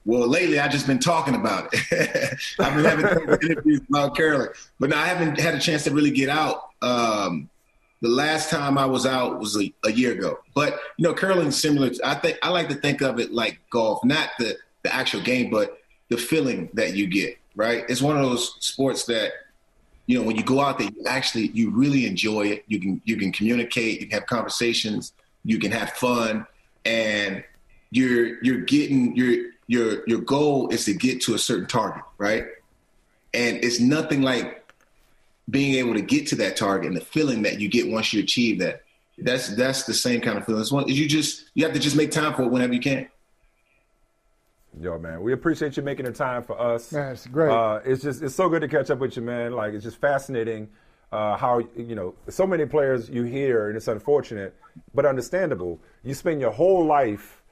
Well, lately I've just been talking about it. I've been having interviews about curling, but now I haven't had a chance to really get out. Um, the last time I was out was a, a year ago. But you know, curling's similar. To, I think I like to think of it like golf, not the the actual game, but the feeling that you get. Right? It's one of those sports that you know when you go out there, you actually you really enjoy it. You can you can communicate, you can have conversations, you can have fun, and you're you're getting your your your goal is to get to a certain target, right? And it's nothing like being able to get to that target and the feeling that you get once you achieve that. That's that's the same kind of feeling. It's one you just you have to just make time for it whenever you can. Yo, man, we appreciate you making the time for us. Man, it's great. Uh, it's just it's so good to catch up with you, man. Like it's just fascinating uh, how you know so many players you hear, and it's unfortunate but understandable. You spend your whole life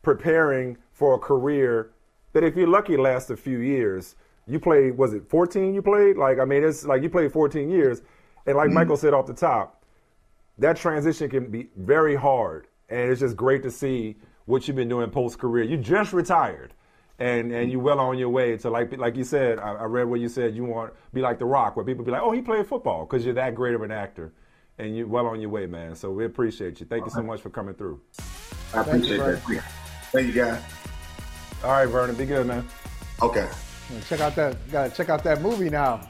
preparing for a career that, if you're lucky, lasts a few years you played was it 14 you played like i mean it's like you played 14 years and like mm-hmm. michael said off the top that transition can be very hard and it's just great to see what you've been doing post career you just retired and and you're well on your way to like like you said I, I read what you said you want to be like the rock where people be like oh he played football because you're that great of an actor and you're well on your way man. So we appreciate you. Thank you so much for coming through. I appreciate that. Thank you guys. All right vernon be good man. Okay. Check out that. Gotta check out that movie now.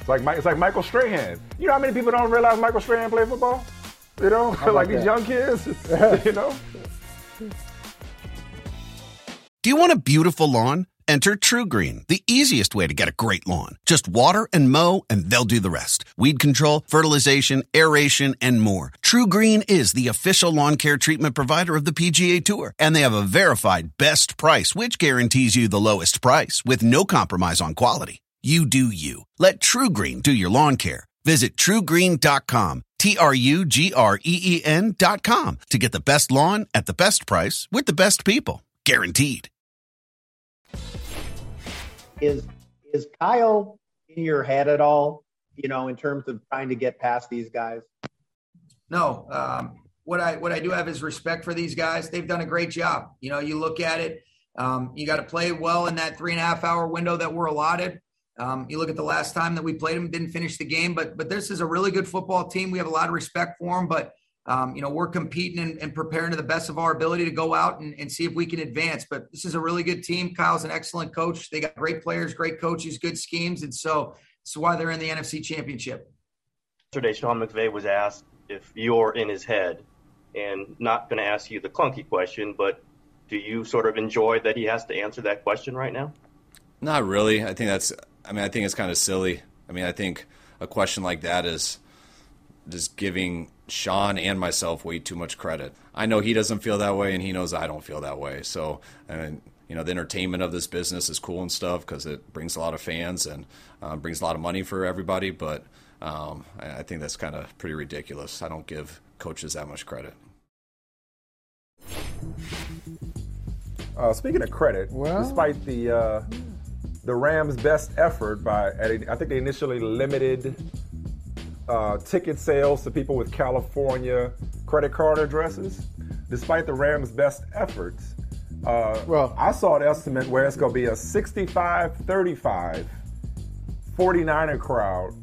It's like it's like Michael Strahan. You know how many people don't realize Michael Strahan played football? You know, like these young kids. you know. Do you want a beautiful lawn? Enter TruGreen, the easiest way to get a great lawn. Just water and mow, and they'll do the rest. Weed control, fertilization, aeration, and more. TruGreen is the official lawn care treatment provider of the PGA Tour, and they have a verified best price, which guarantees you the lowest price with no compromise on quality. You do you. Let TruGreen do your lawn care. Visit trugreen.com, T R U G R E E com to get the best lawn at the best price with the best people. Guaranteed. Is is Kyle in your head at all? You know, in terms of trying to get past these guys. No. Um, what I what I do have is respect for these guys. They've done a great job. You know, you look at it. Um, you got to play well in that three and a half hour window that we're allotted. Um, you look at the last time that we played them, didn't finish the game, but but this is a really good football team. We have a lot of respect for them, but um, you know we're competing and, and, preparing to the best of our ability to go out and, and, see if we can advance. But this is a really good team. Kyle's an excellent coach. They got great players, great coaches, good schemes, and so that's why they're in the NFC Championship. Yesterday, Sean McVay was asked if you're in his head, and not going to ask you the clunky question, but do you sort of enjoy that he has to answer that question right now? Not really. I think that's. I mean, I think it's kind of silly. I mean, I think a question like that is just giving Sean and myself way too much credit. I know he doesn't feel that way, and he knows I don't feel that way. So, and you know, the entertainment of this business is cool and stuff because it brings a lot of fans and uh, brings a lot of money for everybody. But um, I, I think that's kind of pretty ridiculous. I don't give coaches that much credit. Uh, speaking of credit, well, despite the uh, the Rams' best effort by, I think they initially limited uh, ticket sales to people with California credit card addresses. Despite the Rams' best efforts, uh, well, I saw an estimate where it's going to be a 65 35 49er crowd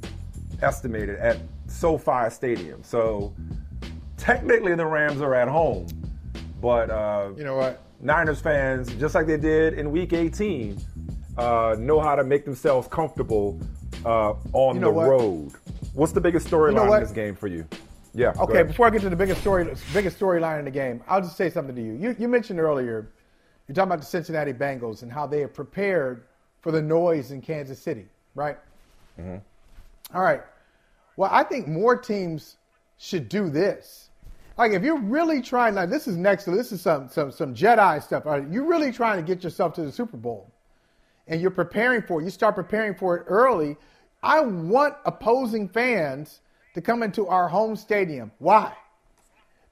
estimated at SoFi Stadium. So technically the Rams are at home, but uh, you know what? Niners fans, just like they did in Week 18, uh, know how to make themselves comfortable uh, on you know the what? road. What's the biggest storyline you know in this game for you? Yeah. Okay. Before I get to the biggest story, biggest storyline in the game, I'll just say something to you. You, you mentioned earlier, you're talking about the Cincinnati Bengals and how they are prepared for the noise in Kansas City, right? Mm-hmm. All right. Well, I think more teams should do this. Like, if you're really trying, like, this is next, to this is some some some Jedi stuff. Right? You're really trying to get yourself to the Super Bowl, and you're preparing for it. You start preparing for it early. I want opposing fans to come into our home stadium. Why?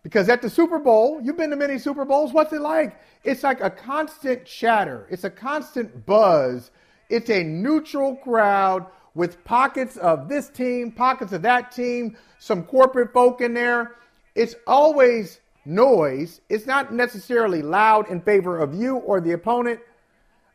Because at the Super Bowl, you've been to many Super Bowls. What's it like? It's like a constant chatter. It's a constant buzz. It's a neutral crowd with pockets of this team, pockets of that team, some corporate folk in there. It's always noise. It's not necessarily loud in favor of you or the opponent,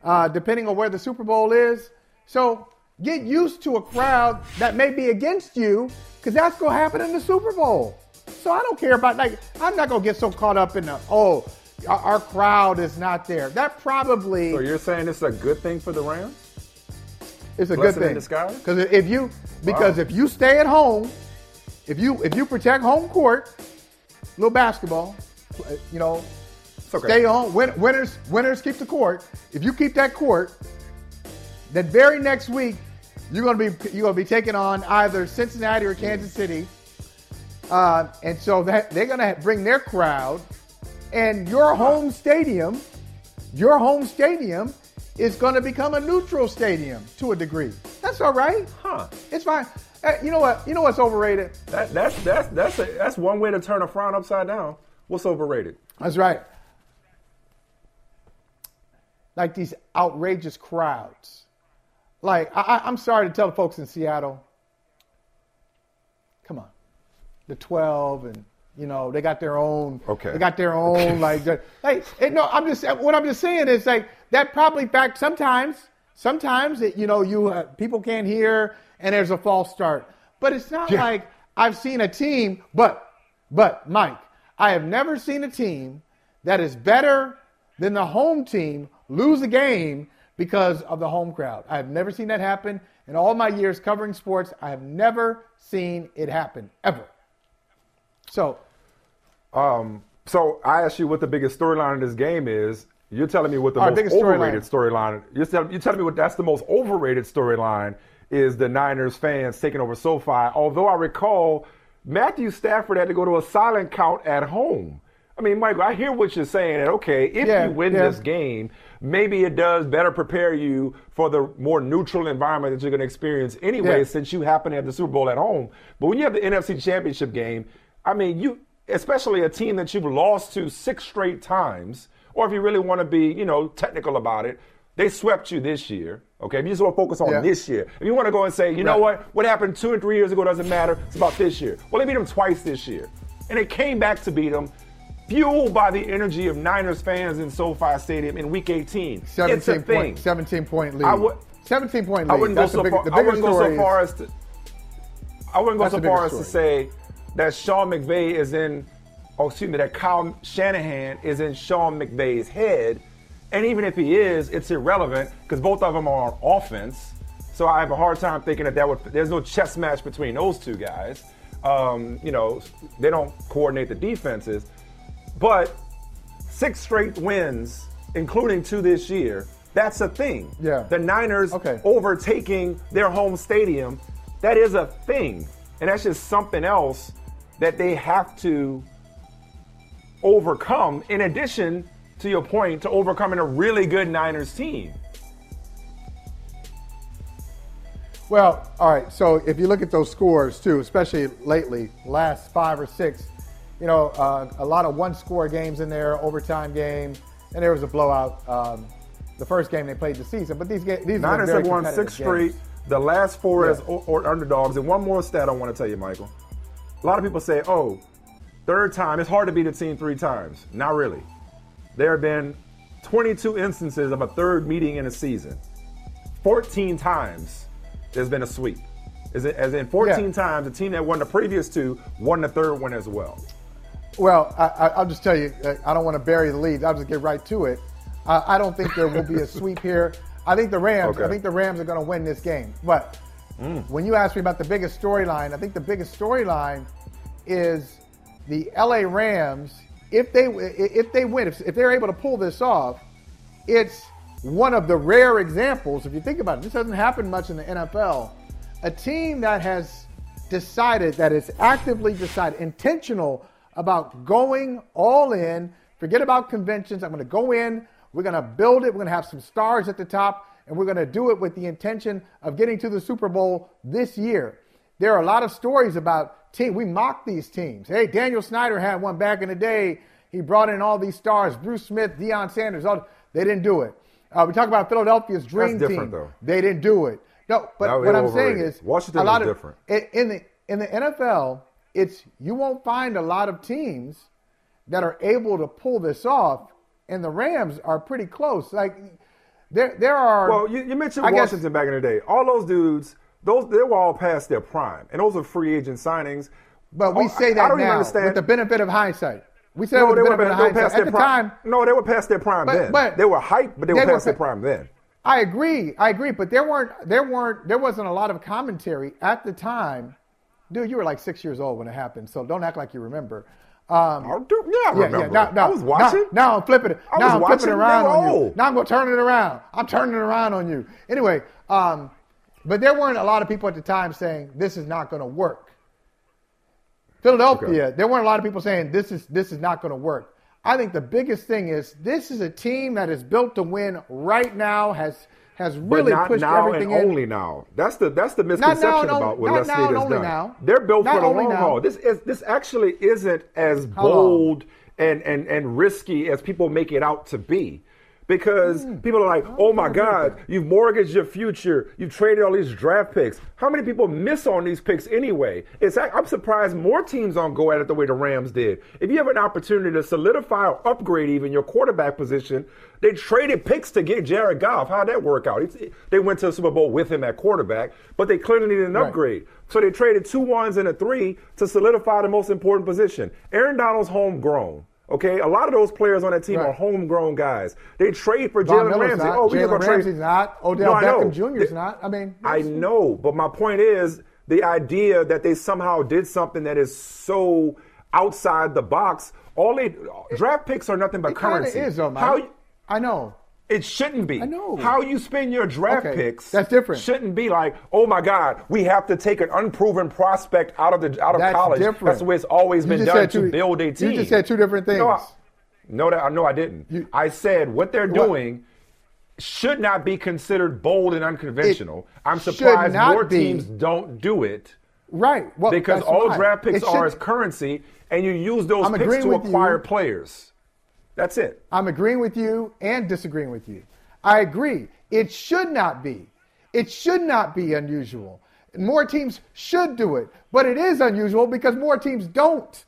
uh, depending on where the Super Bowl is. So get used to a crowd that may be against you because that's going to happen in the Super Bowl. So I don't care about, like, I'm not going to get so caught up in the, oh, our, crowd is not there. That probably. So you're saying it's a good thing for the Rams? It's a Blessing good thing because if you because wow. if you stay at home, if you if you protect home court, little basketball, you know, okay. stay home. Win, winners winners keep the court. If you keep that court, then very next week you're gonna be you're gonna be taking on either Cincinnati or Kansas City, uh, and so that they're gonna bring their crowd, and your home stadium, your home stadium is going to become a neutral stadium to a degree. That's all right. Huh. It's fine. You know what? You know what's overrated? That, that's that's that's a, that's one way to turn a frown upside down. What's overrated? That's right. Like these outrageous crowds. Like I, I'm sorry to tell the folks in Seattle. Come on, the 12 and you know they got their own. Okay. They got their own like. Hey, no, I'm just what I'm just saying is like that probably fact sometimes sometimes it, you know you uh, people can't hear and there's a false start but it's not yeah. like i've seen a team but but mike i have never seen a team that is better than the home team lose a game because of the home crowd i have never seen that happen in all my years covering sports i have never seen it happen ever so um so i asked you what the biggest storyline in this game is You're telling me what the most biggest storyline. overrated storyline. You're, tell, you're telling me what that's the most overrated storyline is the Niners fans taking over SoFi. Although I recall Matthew Stafford had to go to a silent count at home. I mean, Michael, I hear what you're saying. And okay, if Yeah, you win yeah. this game, maybe it does better prepare you for the more neutral environment that you're going to experience anyway, Yeah. since you happen to have the Super Bowl at home. But when you have the NFC Championship game, I mean, you especially a team that you've lost to six straight times, or if you really want to be, you know, technical about it, they swept you this year. Okay, if you just want to focus on Yeah. this year, if you want to go and say, you know Right. what, what happened two and three years ago doesn't matter. It's about this year. Well, they beat them twice this year, and they came back to beat them. Fueled by the energy of Niners fans in SoFi Stadium in Week 18. it's a 17 thing. point, 17 point lead. I would- 17 point lead. I wouldn't go That's the so big- far. I wouldn't go so far is- as to. I wouldn't go so far as to say that Sean McVay is in. Oh, excuse me. That Kyle Shanahan is in Sean McVay's head, and even if he is, it's irrelevant because both of them are on offense. So I have a hard time thinking that that would. There's no chess match between those two guys. Um, you know, they don't coordinate the defenses, but six straight wins, including two this year. That's a thing. Yeah. The Niners Okay. overtaking their home stadium, that is a thing. And that's just something else that they have to overcome, in addition to your point, to overcoming a really good Niners team. Well, all right. So if you look at those scores too, especially lately, last five or six, you know, uh, a lot of one-score games in there, overtime game, and there was a blowout. Um, the first game they played the season, but these ga- these Niners are have won six straight. The last four Yeah. as o- or underdogs. And one more stat I want to tell you, Michael. A lot of people say, "Oh, third time. It's hard to beat a team three times." Not really. There have been 22 instances of a third meeting in a season. 14 times there's been a sweep. As in, as in 14 Yeah. times, the team that won the previous two won the third one as well. Well, I, I, I'll just tell you, uh, I don't want to bury the lead. I'll just get right to it. Uh, I don't think there will be a sweep here. I think the Rams. Okay. I think the Rams are going to win this game. But when you ask me about the biggest storyline, I think the biggest storyline is the LA Rams. If they if they win, if, if they're able to pull this off, it's one of the rare examples. If you think about it, this doesn't happen much in the NFL. A team that has decided that it's actively decided, intentional about going all in. Forget about conventions. I'm going to go in. We're going to build it. We're going to have some stars at the top, and we're going to do it with the intention of getting to the Super Bowl this year. There are a lot of stories about team. We mock these teams. Hey, Daniel Snyder had one back in the day. He brought in all these stars: Bruce Smith, Deion Sanders. All they didn't do it. Uh, we talk about Philadelphia's dream different, team. though. They didn't do it. No, but what I'm saying is Washington a lot of different. in the in the NFL. It's you won't find a lot of teams that are able to pull this off, and the Rams are pretty close. Like there there are. Well, you, you mentioned I guess- Washington back in the day. All those dudes, those they were all past their prime, and those are free agent signings. But we Oh, say I- I that don't even now understand. with the benefit of hindsight. We say no, they were, benefit of they were past At their the prime. time, No, they were past their prime But- then. but- they were hype, but they were They were past their prime then. I agree. I agree. But there weren't there weren't there wasn't a lot of commentary at the time. Dude, you were like six years old when it happened, so don't act like you remember. Um, Oh, dude, yeah, I remember. Now, now, I was watching. Now, now I'm flipping it. I now was I'm watching. flipping it around on you. old. Now I'm going to turn it around. I'm turning it around on you. Anyway, um, but there weren't a lot of people at the time saying this is not going to work. Philadelphia, there weren't a lot of people saying this is this is not going to work. I think the biggest thing is this is a team that is built to win right now. Has has really but not pushed now everything and in. only now. That's the that's the now misconception and about what only- Les now has done. now. They're built Not for the long now. haul. This is this actually isn't as How long? bold and, and and risky as people make it out to be. Because Hmm. people are like, oh my God, you've mortgaged your future. You've traded all these draft picks. How many people miss on these picks anyway? It's I'm surprised more teams don't go at it the way the Rams did. If you have an opportunity to solidify or upgrade even your quarterback position, they traded picks to get Jared Goff. How'd that work out? It's, they went to the Super Bowl with him at quarterback, but they clearly needed an Right. upgrade. So they traded two ones and a three to solidify the most important position. Aaron Donald's homegrown. Okay, a lot of those players on that team Right. are homegrown guys. They trade for Jalen Ramsey. not. Oh, we Jalen gonna trade. Ramsey's not. Odell No. Beckham Jr. is not. I mean, I know, but my point is the idea that they somehow did something that is so outside the box. All they draft picks are nothing but it currency. is, though, Mike. How I know. It shouldn't be. I know. How you spend your draft Okay, picks that's different. Shouldn't be like, oh my God, we have to take an unproven prospect out of the out of That's college. different. That's the way it's always You been done said to build a team. you just said two different things. No, I, no, that no, I didn't. I said what they're What? doing should not be considered bold and unconventional. I'm surprised more be. teams don't do it. Right. Well, because all why. draft picks It are as currency, and you use those I'm picks to with you. acquire players. That's it. I'm agreeing with you and disagreeing with you. I agree. It should not be. It should not be unusual. More teams should do it, but it is unusual because more teams don't.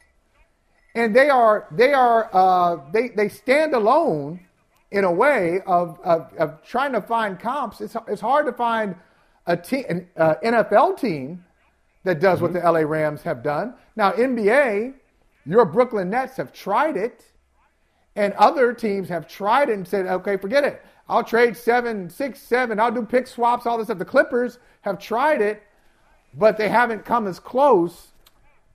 And they are they are uh, they they stand alone in a way of, of, of trying to find comps. It's it's hard to find a team an uh, NFL team that does what the LA Rams have done. Now NBA, your Brooklyn Nets have tried it. And other teams have tried it and said, okay, forget it. I'll trade seven, six, seven. I'll do pick swaps, all this stuff. The Clippers have tried it, but they haven't come as close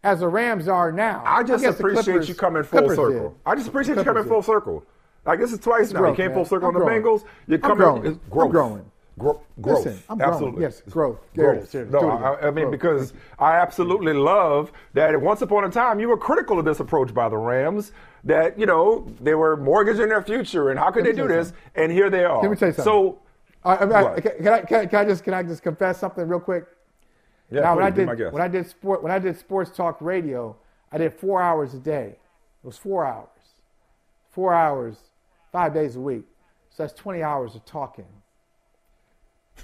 as the Rams are now. I just the appreciate Clippers- you coming full Clippers circle. did. I just appreciate you coming did. full circle. Like this is twice It's now. growth, you came man. full circle I'm on the growing. Bengals. You're coming. I'm growing. It's I'm growing. Gro- growth. Listen, I'm growing. absolutely. Yes, growth. It Growth. is. No, I. I mean Growth. because I absolutely love that. Once upon a time, you were critical of this approach by the Rams. That you know they were mortgaging their future, and how could they do this? And here they are. Let me tell you something. So I, I, I, can, I, can, can I just can I just confess something real quick? Yeah, now, when I did when I did sport when I did sports talk radio, I did four hours a day. It was four hours, four hours, five days a week. So that's twenty hours of talking.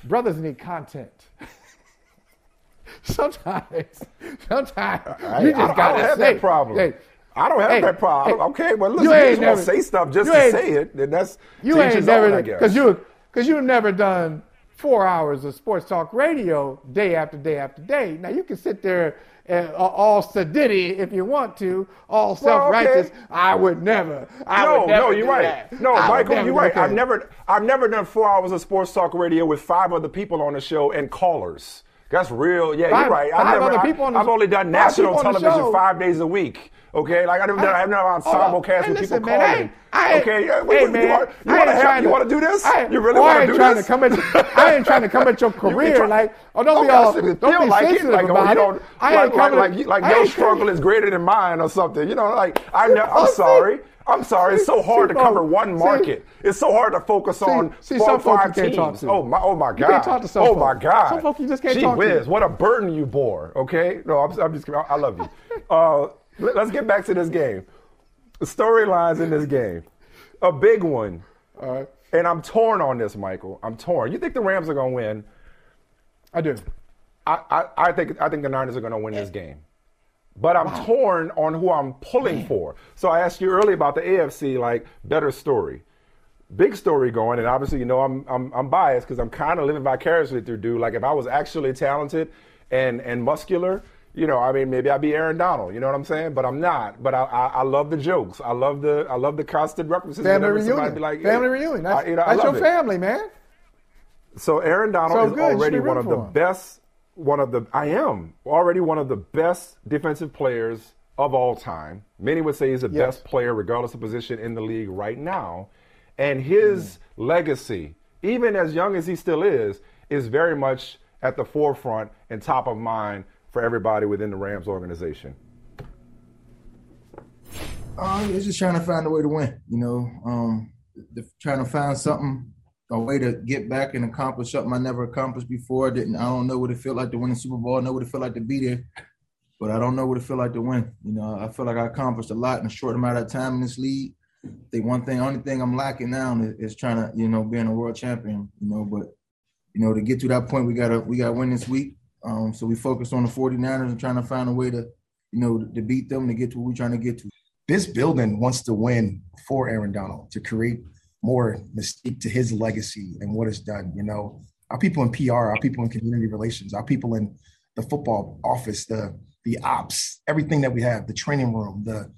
Brothers need content. sometimes, sometimes I- you just gotta say, that problem. Hey, I don't have hey, that problem. hey, okay, well, listen, you you, just never want to say stuff just to say it, then that's you ain't never I guess. because you because you've never done four hours of sports talk radio day after day after day. Now you can sit there and, uh, all sedity if you want to, all self righteous. okay. I would never. I no, would never no, you're right. that. No, I Michael, you're right. I've never, I've never done four hours of sports talk radio with five other people on the show and callers. That's real. Yeah, Five- you're right. I've never. other I, people on the- I've only done national people on the television five days a week. Okay, like I never done. I've never oh, ensemble Hold on. cast with listen, people man, I calling. I ain't- okay, yeah, hey, wait, man, you want, you I want to trying You to- want to do this? I, you really I want to do trying this? to come at your, I ain't trying to come at your You- you career. try- like, oh, don't oh, be Okay, I all, don't be like sensitive it, like, oh, about you it. don't, I like, ain't like, like, like I your struggle is greater than mine or something. You know, like I know, I'm Oh, sorry. I'm sorry. It's so hard to cover one market. It's so hard to focus on see, four five teams. talk to. Oh my, oh my You God. can't talk to some oh my. God. Some folks you just can't Gee talk to. whiz, what a burden you bore. Okay, no, I'm, I'm just. I love you. Let, us get back to this game. The storylines in this game. A big one. All right. And I'm torn on this, Michael. I'm torn. You think the Rams are going to win? I do. I, I, I think I think the Niners are going to win this game. But I'm torn on who I'm pulling for. So I asked you earlier about the AFC, like better story, big story going, and obviously you know I'm I'm, I'm biased because I'm kind of living vicariously through dude. Like if I was actually talented and and muscular, you know, I mean maybe I'd be Aaron Donald. You know what I'm saying? But I'm not. But I I, I love the jokes. I love the I love the constant references. Family reunion. Be like, family hey, reunion. That's, I- you know, that's your it. family, man. So Aaron Donald So is. Already one of the him. best. One of the I am already one of the best defensive players of all time. Many would say he's the Yes. best player, regardless of position in the league right now. And his Mm. legacy, even as young as he still is, is very much at the forefront and top of mind for everybody within the Rams organization. Uh, it's just trying to find a way to win. You know, um, the, trying to find something, a way to get back and accomplish something I never accomplished before. Didn't I don't know what it felt like to win the Super Bowl. I know what it felt like to be there, but I don't know what it felt like to win. You know, I feel like I accomplished a lot in a short amount of time in this league. I think one thing, only thing I'm lacking now is, is trying to, you know, being a world champion. You know, but you know, to get to that point, we gotta we gotta win this week. Um, so we focus on the 49ers and trying to find a way to, you know, to beat them to get to what we're trying to get to. this building wants to win for Aaron Donald to create more mystique to his legacy and what it's done. You know, our people in PR, our people in community relations, our people in the football office, the the ops, everything that we have, the training room, the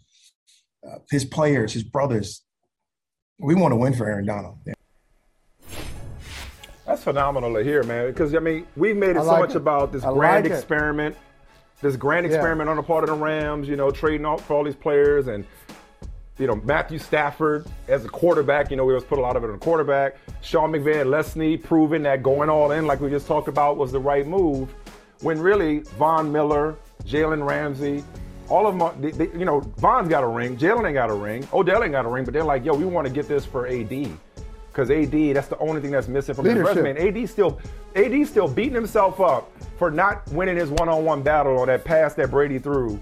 uh, his players, his brothers. We want to win for Aaron Donald. That's phenomenal to hear, man. Because I mean, we've made it I so like much it. about this I grand like it. experiment, this grand Yeah. experiment on the part of the Rams. You know, trading off for all these players, and you know, Matthew Stafford as a quarterback. You know, we always put a lot of it on the quarterback. Sean McVay and Les Snead proving that going all in, like we just talked about, was the right move. When really Von Miller, Jalen Ramsey, all of them, are, they, they, you know, Von's got a ring, Jalen ain't got a ring, Odell ain't got a ring, but they're like, yo, we want to get this for AD. Because AD, that's the only thing that's missing from Leadership. his resume. And AD still, AD still beating himself up for not winning his one-on-one battle or that pass that Brady threw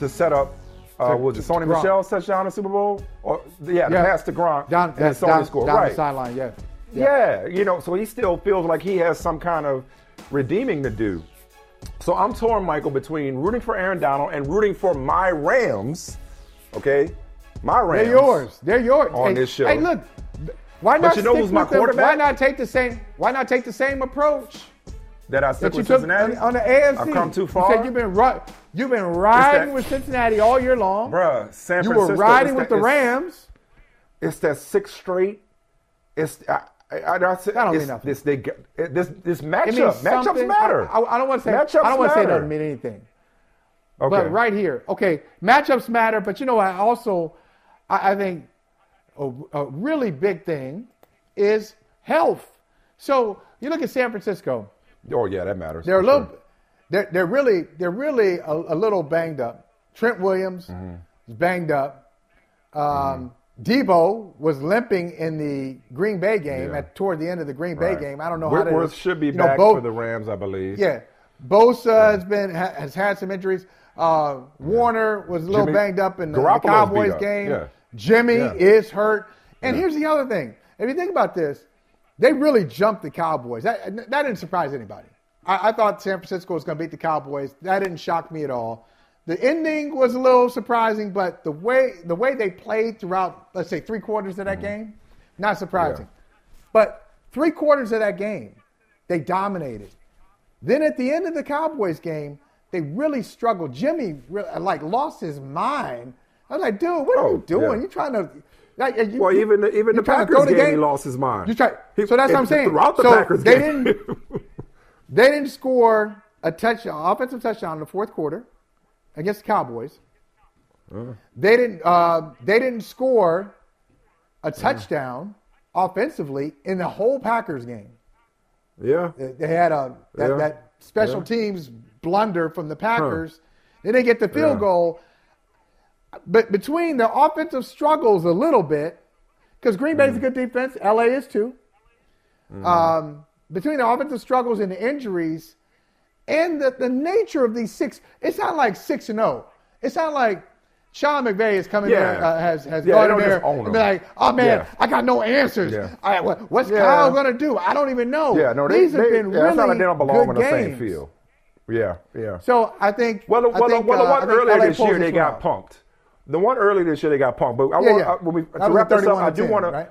to set up. Uh, To- was it Sony Gronk. Michel's touchdown in Super Bowl? Or yeah, the Yeah. pass to Gronk Down, and that's Sony down, scored. down right. the sideline, yeah. Yeah, you know, so he still feels like he has some kind of redeeming to do. So I'm torn, Michael, between rooting for Aaron Donald and rooting for my Rams. Okay, my Rams. They're yours. They're yours. On hey, this show. Hey, look. Why But not you know who's my them? quarterback? Why not take the same? Why not take the same approach That I stick that you with Cincinnati on, on the AFC? I've come too You far. said you've been ri- You've been riding that- with Cincinnati all year long, Bruh, San Francisco. You were riding with that- the Rams. It's that sixth straight. It's I, I, I, don't That don't mean nothing. This they this this matchup. Matchups matter. I, I- I don't want to say. Matchups I don't want to say it doesn't mean anything. Okay. But right here, okay, matchups matter. But you know, I also, I, I think, a, a really big thing is health. So you look at San Francisco. Oh yeah, that matters. They're a little, sure. they're, they're really, they're really a, a little banged up. Trent Williams Mm-hmm. is banged up. Um, Deebo was limping in the Green Bay game Yeah. at toward the end of the Green Bay Right. game. I don't know Whitworth how to. should be you know, back both- for the Rams, I believe. Yeah, Bosa has been ha, has had some injuries. Uh, Warner was a little Jimmy- banged up in the, the Cowboys game. yeah. Jimmy Yeah. is hurt. And Yeah. here's the other thing: if you think about this, they really jumped the Cowboys. That that didn't surprise anybody. I, I thought San Francisco was going to beat the Cowboys. That didn't shock me at all. The ending was a little surprising, but the way the way they played throughout, let's say three quarters of that Mm-hmm. game, not surprising. But three quarters of that game, they dominated. Then at the end of the Cowboys game, they really struggled. Jimmy re- like lost his mind. I was like, dude, what are you doing? Oh, yeah. You trying to? Like, you, Well, even the, even the Packers game, the he lost his mind. You try, He- so that's what I'm saying. Throughout the so Packers they game. didn't. They didn't score a touchdown, offensive touchdown in the fourth quarter against the Cowboys. Uh, They didn't. Uh, they didn't score a touchdown offensively in the whole Packers game. yeah. They- They had a that, Yeah. that special Yeah. teams blunder from the Packers. They didn't get the field Yeah. goal. But between the offensive struggles a little bit, because Green Bay's a Mm. good defense, LA is too. Mm-hmm. Um, between the offensive struggles and the injuries, and the, the nature of these six, it's not like six and zero. It's not like Sean McVay is coming Yeah. there, uh, has has Yeah, gone there and be like, oh man, Yeah. I got no answers. Yeah. All right, what, what's. Kyle gonna do? I don't even know. Yeah, no, they, these have they, been yeah, really like they don't belong good on the same field. Yeah, yeah. So I think. Well, the, I well, the- think, well, uh, I earlier LA this year they got punked. The one earlier this year they got punked. But I Yeah, want yeah. I, when we, to wrap this up, I do 10, want to.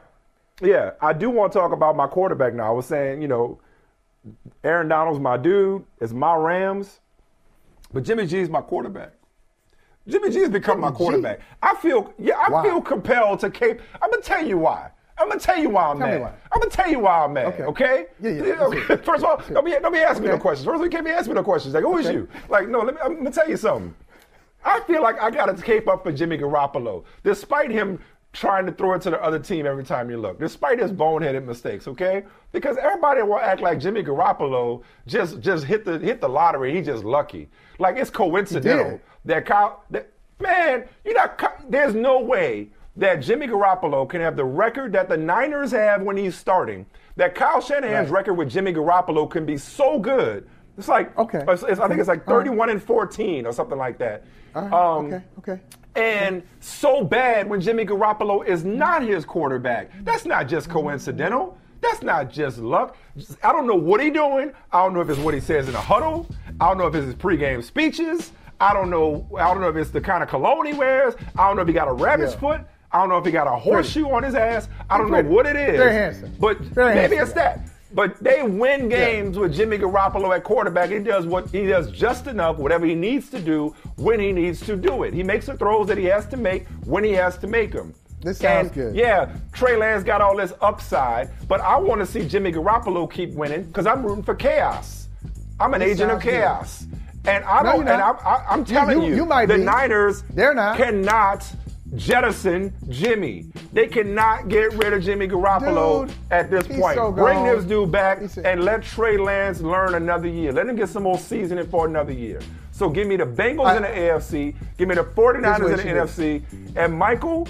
Yeah, I do want to talk about my quarterback now. I was saying, you know, Aaron Donald's my dude. It's my Rams, but Jimmy G's my quarterback. Jimmy G's become my Jimmy G? quarterback. I feel, yeah, I Why? feel compelled to cape. I'm gonna tell you why. I'm gonna tell you why I'm Tell mad. why. I'm gonna tell you why I'm mad. Okay. Okay. Yeah, yeah, okay? let's hear it. First of all, don't be, don't be asking me no questions. First of all, you can't be asking me no questions. Like, who is Okay. you? Like, no, let me, I'm gonna tell you something. I feel like I got to cape up for Jimmy Garoppolo, despite him trying to throw it to the other team every time you look, despite his boneheaded mistakes. Okay, because everybody will act like Jimmy Garoppolo just just hit the hit the lottery. He just lucky. Like it's coincidental that Kyle. That, man, you're not. There's no way that Jimmy Garoppolo can have the record that the Niners have when he's starting. That Kyle Shanahan's Right. record with Jimmy Garoppolo can be so good. It's like Okay. it's- it's- I think it's like All right. 31 and 14 or something like that. Right. Um, okay. Okay. And so bad when Jimmy Garoppolo is not his quarterback. That's not just coincidental. That's not just luck. I don't know what he's doing. I don't know if it's what he says in a huddle. I don't know if it's his pregame speeches. I don't know. I don't know if it's the kind of cologne he wears. I don't know if he got a rabbit's Yeah. foot. I don't know if he got a horseshoe on his ass. I don't know what it is. Very handsome. But Very maybe handsome. it's that. But they win games with Jimmy Garoppolo at quarterback. He does what he does just enough, whatever he needs to do when he needs to do it. He makes the throws that he has to make when he has to make them. This sounds And, good. Yeah, Trey Lance got all this upside, but I want to see Jimmy Garoppolo keep winning because I'm rooting for chaos. I'm an This agent of sounds good. chaos, and I No, don't. you're and I'm. I, You- telling you- you, you the be. Niners They're not. cannot jettison Jimmy. They cannot get rid of Jimmy Garoppolo Dude, at this point. so Bring this dude back and let Trey Lance learn another year. Let him get some more seasoning for another year. So give me the Bengals in the AFC, give me the 49ers in the NFC, and Michael,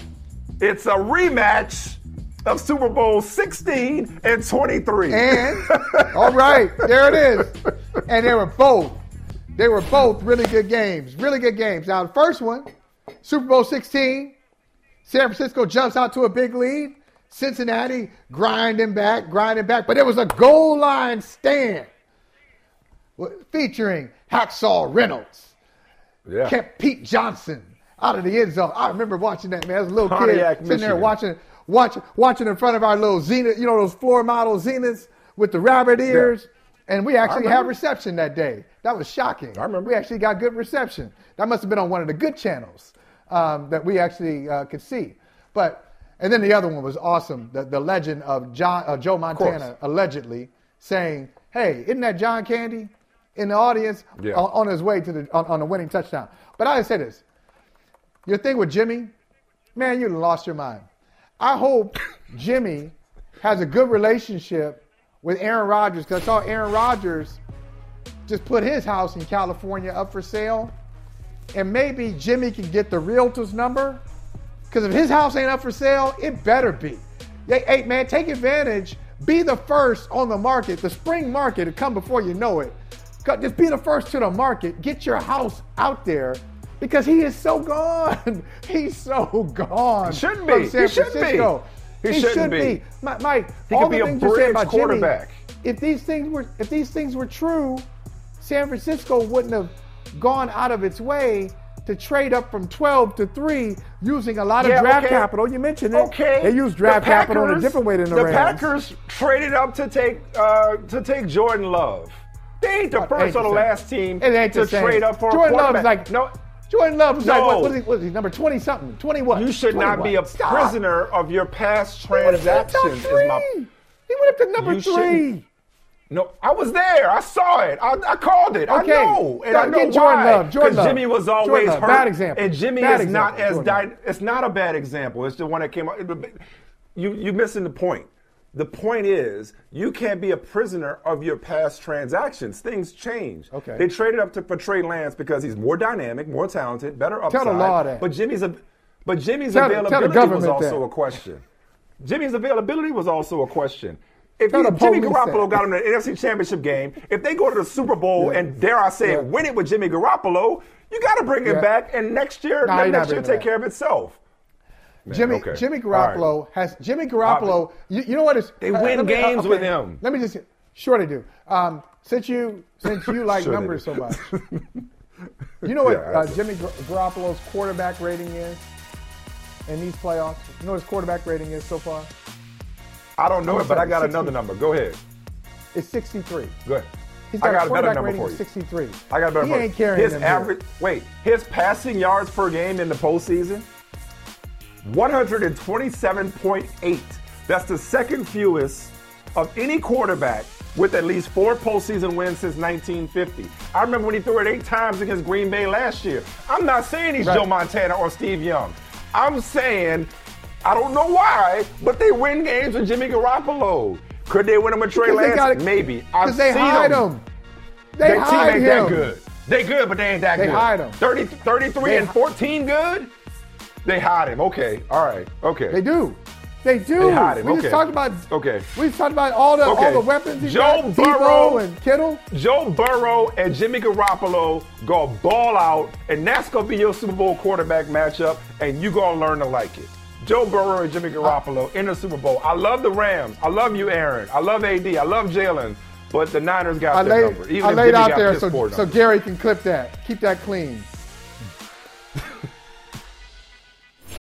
it's a rematch of Super Bowl 16 and 23. And all right, there it is. And they were both, they were both really good games, really good games. Now the first one, Super Bowl 16, San Francisco jumps out to a big lead. Cincinnati grinding back, grinding back, but it was a goal line stand featuring Hacksaw Reynolds, Yeah. kept Pete Johnson out of the end zone. I remember watching that man as a little Pontiac, kid, sitting there watching, watching, watching in front of our little Zenith, you know those floor model Zeniths with the rabbit ears. And we actually had reception that day. That was shocking. I remember. We actually got good reception. That must have been on one of the good channels um, that we actually uh, could see. But and then the other one was awesome. The, the legend of John uh, Joe Montana allegedly saying, "Hey, isn't that John Candy in the audience Yeah. on, on his way to the on, on the winning touchdown?" But I say this: your thing with Jimmy, man, you lost your mind. I hope Jimmy has a good relationship with Aaron Rodgers because I saw Aaron Rodgers just put his house in California up for sale, and maybe Jimmy can get the realtor's number because if his house ain't up for sale, it better be. Hey, hey, man, take advantage. Be the first on the market. The spring market will come before you know it. Just be the first to the market. Get your house out there because he is so gone. He's so gone. Shouldn't from be. San He shouldn't be. He should shouldn't be. be. Mi- Mike, He all could the be a things said bridge about quarterback. Jimmy, if these things were if these things were true, San Francisco wouldn't have gone out of its way to trade up from 12 to 3 using a lot of Yeah, draft okay. capital. You mentioned it. Okay. They used draft The capital in a different way than the, the Rams. Packers traded up to take uh, to take Jordan Love. They ain't the first ain't or the the last team It ain't to trade up for Jordan a Love quarterback. is like no. Jordan Love was like what, what, is he, what is he number 20 something? 20 what? You should 20 not be a Stop. prisoner of your past went up to the top transactions. Is my. He went up to number You 3. shouldn't- no, I was there. I saw it. I, I called it. Okay. I know, and I know Jordan why. Love. Jimmy was always hurt. Bad example. And Jimmy Bad is not as di- It's not a bad example. It's the one that came out. You you missing the point. The point is you can't be a prisoner of your past transactions. Things change. Okay. They traded up to for Trey Lance because he's more dynamic, more talented, better upside. Tell the law that. But Jimmy's a but Jimmy's Tell the- tell availability was also that. a question. Jimmy's availability was also a question. If he- Jimmy Garoppolo that. got him to the NFC Championship game, if they go to the Super Bowl and dare I say it, win it with Jimmy Garoppolo, you got to bring him Yeah. back, and next year, Nah, let you're not next year take him care of itself. Man, Jimmy okay. Jimmy All right. Garoppolo has Jimmy Garoppolo. You, you know what is They win let me- uh, games with him. Let me just sure they do. Um, since you since you like Sure numbers so much, you know what Yeah, uh, Jimmy Garoppolo's quarterback rating is in these playoffs. You know what his quarterback rating is so far? I don't know it, but I got 60. another number. Go ahead. It's 63. Go ahead. He's I got, got a a better number rating for you. 63. I got a better He ain't carrying His them here. average. Wait, his passing yards per game in the postseason, 127.8. That's the second fewest of any quarterback with at least four postseason wins since 1950. I remember when he threw it eight times against Green Bay last year. I'm not saying he's Right. Joe Montana or Steve Young. I'm saying I don't know why, but they win games with Jimmy Garoppolo. Could they win them with Trey Lance? gotta- Maybe. I've Because they hide them. him. They Their team hide ain't him. that good. They good, but they ain't that good. They good. hide 'em. 30, 33 They and 14 good? They hide him. Okay. All right. Okay. They do. They do. They hide him. We Okay. just talked about. Okay. We just talked about all the Okay. all the weapons. He Joe got, Deebo Burrow and Kittle. Joe Burrow and Jimmy Garoppolo go ball out, and that's gonna be your Super Bowl quarterback matchup, and you gonna learn to like it. Joe Burrow and Jimmy Garoppolo in the Super Bowl. I love the Rams. I love you, Aaron. I love AD. I love Jalen. But the Niners got I their laid, number. Even I laid out there so, so. Gary can clip that. Keep that clean.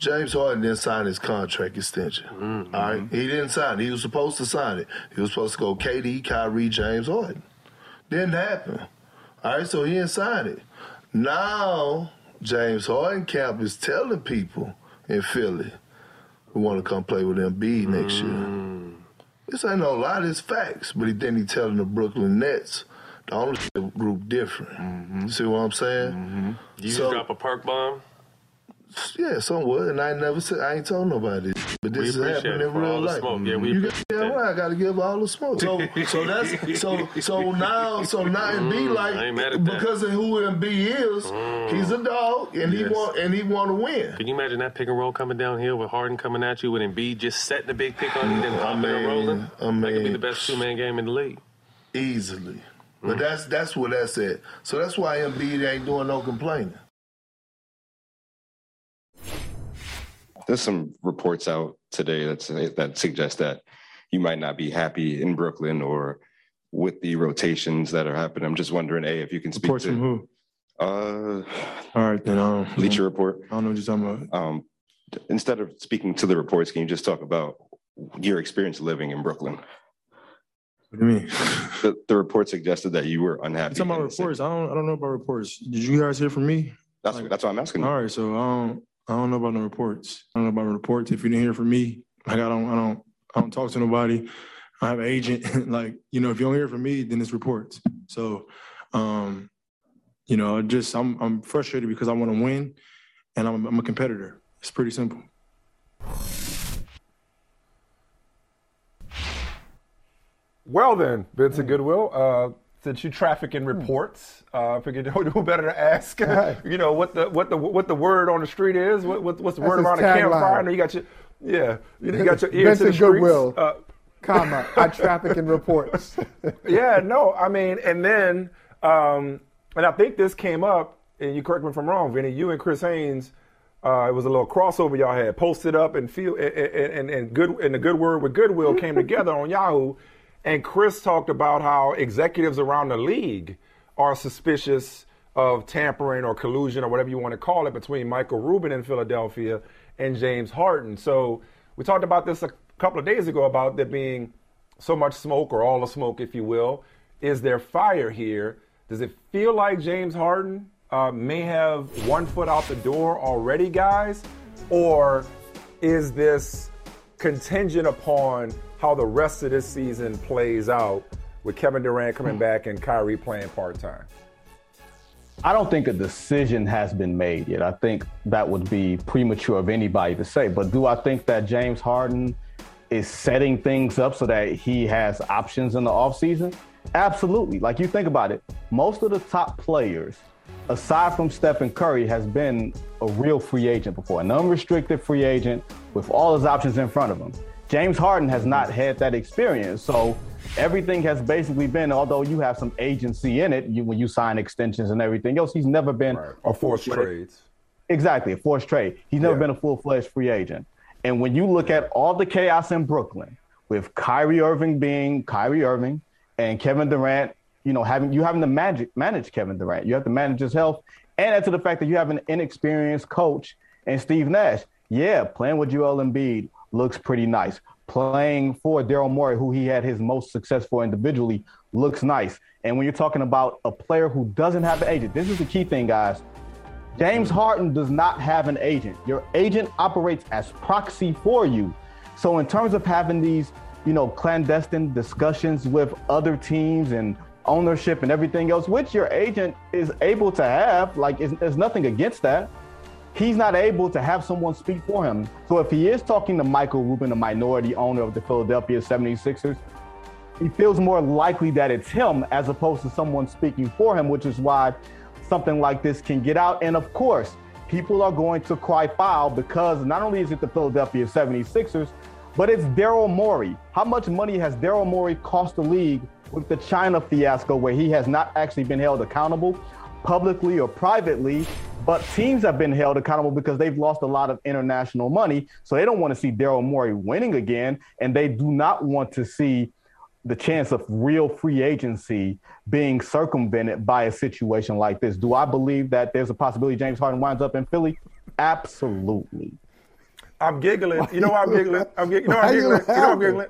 James Harden didn't sign his contract extension. Mm-hmm. All right, he didn't sign it. He was supposed to sign it. He was supposed to go KD, Kyrie, James Harden. Didn't happen. All right, so he didn't sign it. Now James Harden camp is telling people in Philly we want to come play with Embiid next Mm. year. This ain't no lie, it's facts. But he then he telling the Brooklyn Nets, the ownership group different. See what I'm saying? You So- drop a perk bomb. Yeah, somewhat. And I never said I ain't told nobody. But this is happening in real life. smoke. Yeah, we you got yeah, right. I got to give all the smoke. So, so that's so so now so now it be Mm, like I ain't mad at that. because of who Embiid is, Mm. he's a dog and he want and he want to win. Can you imagine that pick and roll coming downhill with Harden coming at you with Embiid just setting the big pick on you, then I popping and mean, rolling? I that could be the best two man game in the league. Easily. But Mm. that's that's what that's at. So that's why Embiid ain't doing no complaining. There's some reports out today that that suggest that you might not be happy in Brooklyn or with the rotations that are happening. I'm just wondering, a if you can speak to Reports to from who? Uh, All right, then. Um, Bleacher Report. I don't know what you're talking about. Um, instead of speaking to the reports, can you just talk about your experience living in Brooklyn? What do you mean? The, the report suggested that you were unhappy. You talking about reports? I don't. I don't know about reports. Did you guys hear from me? That's that's what I'm asking. All right, so don't. I don't know about the reports. I don't know about reports. If you didn't hear from me, like I don't. I don't. I don't talk to nobody. I have an agent. like you know, if you don't hear from me, then it's reports. So, um, you know, just I'm I'm frustrated because I want to win, and I'm I'm a competitor. It's pretty simple. Well then, Vincent Goodwill, uh, since you traffic in reports, uh, I figured who better to ask, you know, what the what the what the word on the street is, what, what what's the That's word around the campfire? Know you got your yeah, you got your ear to the Vincent streets. Goodwill, Uh, comma, I traffic in reports. yeah, no, I mean, and then, um, and I think this came up, and you correct me if I'm wrong, Vinny. You and Chris Haynes, uh, it was a little crossover y'all had posted up, and feel and, and, and good and the good word with Goodwill came together on Yahoo, and Chris talked about how executives around the league are suspicious of tampering or collusion or whatever you want to call it between Michael Rubin in Philadelphia and James Harden. So we talked about this a couple of days ago about there being so much smoke or all the smoke, if you will. Is there fire here? Does it feel like James Harden uh, may have one foot out the door already, guys? Or is this contingent upon how the rest of this season plays out with Kevin Durant coming hmm. back and Kyrie playing part time? I don't think a decision has been made yet. I think that would be premature of anybody to say. But do I think that James Harden is setting things up so that he has options in the offseason? Absolutely. Like you think about it, most of the top players, aside from Stephen Curry, has been a real free agent before, an unrestricted free agent with all his options in front of him. James Harden has not had that experience. So everything has basically been, although you have some agency in it, you, when you sign extensions and everything else, he's never been a forced full-fledged- Exactly, a forced trade. He's never Yeah. been a full fledged free agent. And when you look at all the chaos in Brooklyn, with Kyrie Irving being Kyrie Irving and Kevin Durant, you know, having you having to manage manage Kevin Durant, you have to manage his health, and add to the fact that you have an inexperienced coach and Steve Nash. Yeah, playing with Joel Embiid looks pretty nice. Playing for Daryl Morey, who he had his most successful individually, looks nice. And when you're talking about a player who doesn't have an agent, this is the key thing, guys. James mm-hmm. Harden does not have an agent. Your agent operates as proxy for you. So in terms of having these, you know, clandestine discussions with other teams and ownership and everything else, which your agent is able to have, like there's nothing against that. He's not able to have someone speak for him. So if he is talking to Michael Rubin, the minority owner of the Philadelphia 76ers, he feels more likely that it's him as opposed to someone speaking for him, which is why something like this can get out. And of course, people are going to cry foul because not only is it the Philadelphia 76ers, but it's Daryl Morey. How much money has Daryl Morey cost the league with the China fiasco where he has not actually been held accountable publicly or privately, but teams have been held accountable because they've lost a lot of international money. So they don't want to see Daryl Morey winning again, and they do not want to see the chance of real free agency being circumvented by a situation like this. Do I believe that there's a possibility James Harden winds up in Philly? Absolutely. I'm giggling. You know why I'm giggling? I'm giggling. You know why I'm giggling? You know I'm giggling?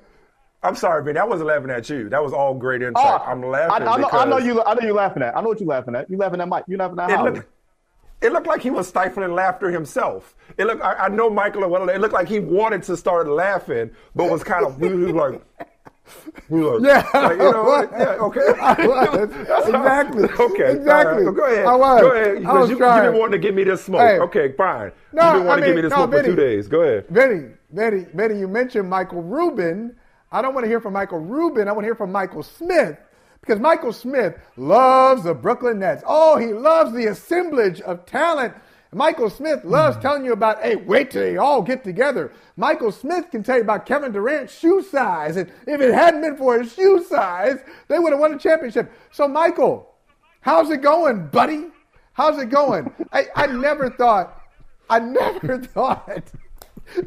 I'm sorry, Vinny. I wasn't laughing at you. That was all great insight. Oh, I'm I, laughing I, know, because I know you. I know you're laughing at. I know what you're laughing at. You're laughing at Mike. You're laughing at Howard. looked, it looked like he was stifling laughter himself. It looked. I, I know Michael well. It looked like he wanted to start laughing, but was kind of he was like. like, Yeah, like, you know, yeah, okay. I was. That's how- Exactly. Okay, Exactly. right. Go ahead. I was. Go ahead. I was you, you've been wanting to give me this smoke. Hey. Okay, fine. No, you've been wanting I to give me mean, this no, smoke for two days. Go ahead. Vinny, Vinny, Vinny, you mentioned Michael Rubin. I don't want to hear from Michael Rubin. I want to hear from Michael Smith because Michael Smith loves the Brooklyn Nets. Oh, he loves the assemblage of talent. Michael Smith loves hmm. telling you about, hey, wait till they all get together. Michael Smith can tell you about Kevin Durant's shoe size. And if it hadn't been for his shoe size, they would have won the championship. So, Michael, how's it going, buddy? How's it going? I, I never thought, I never thought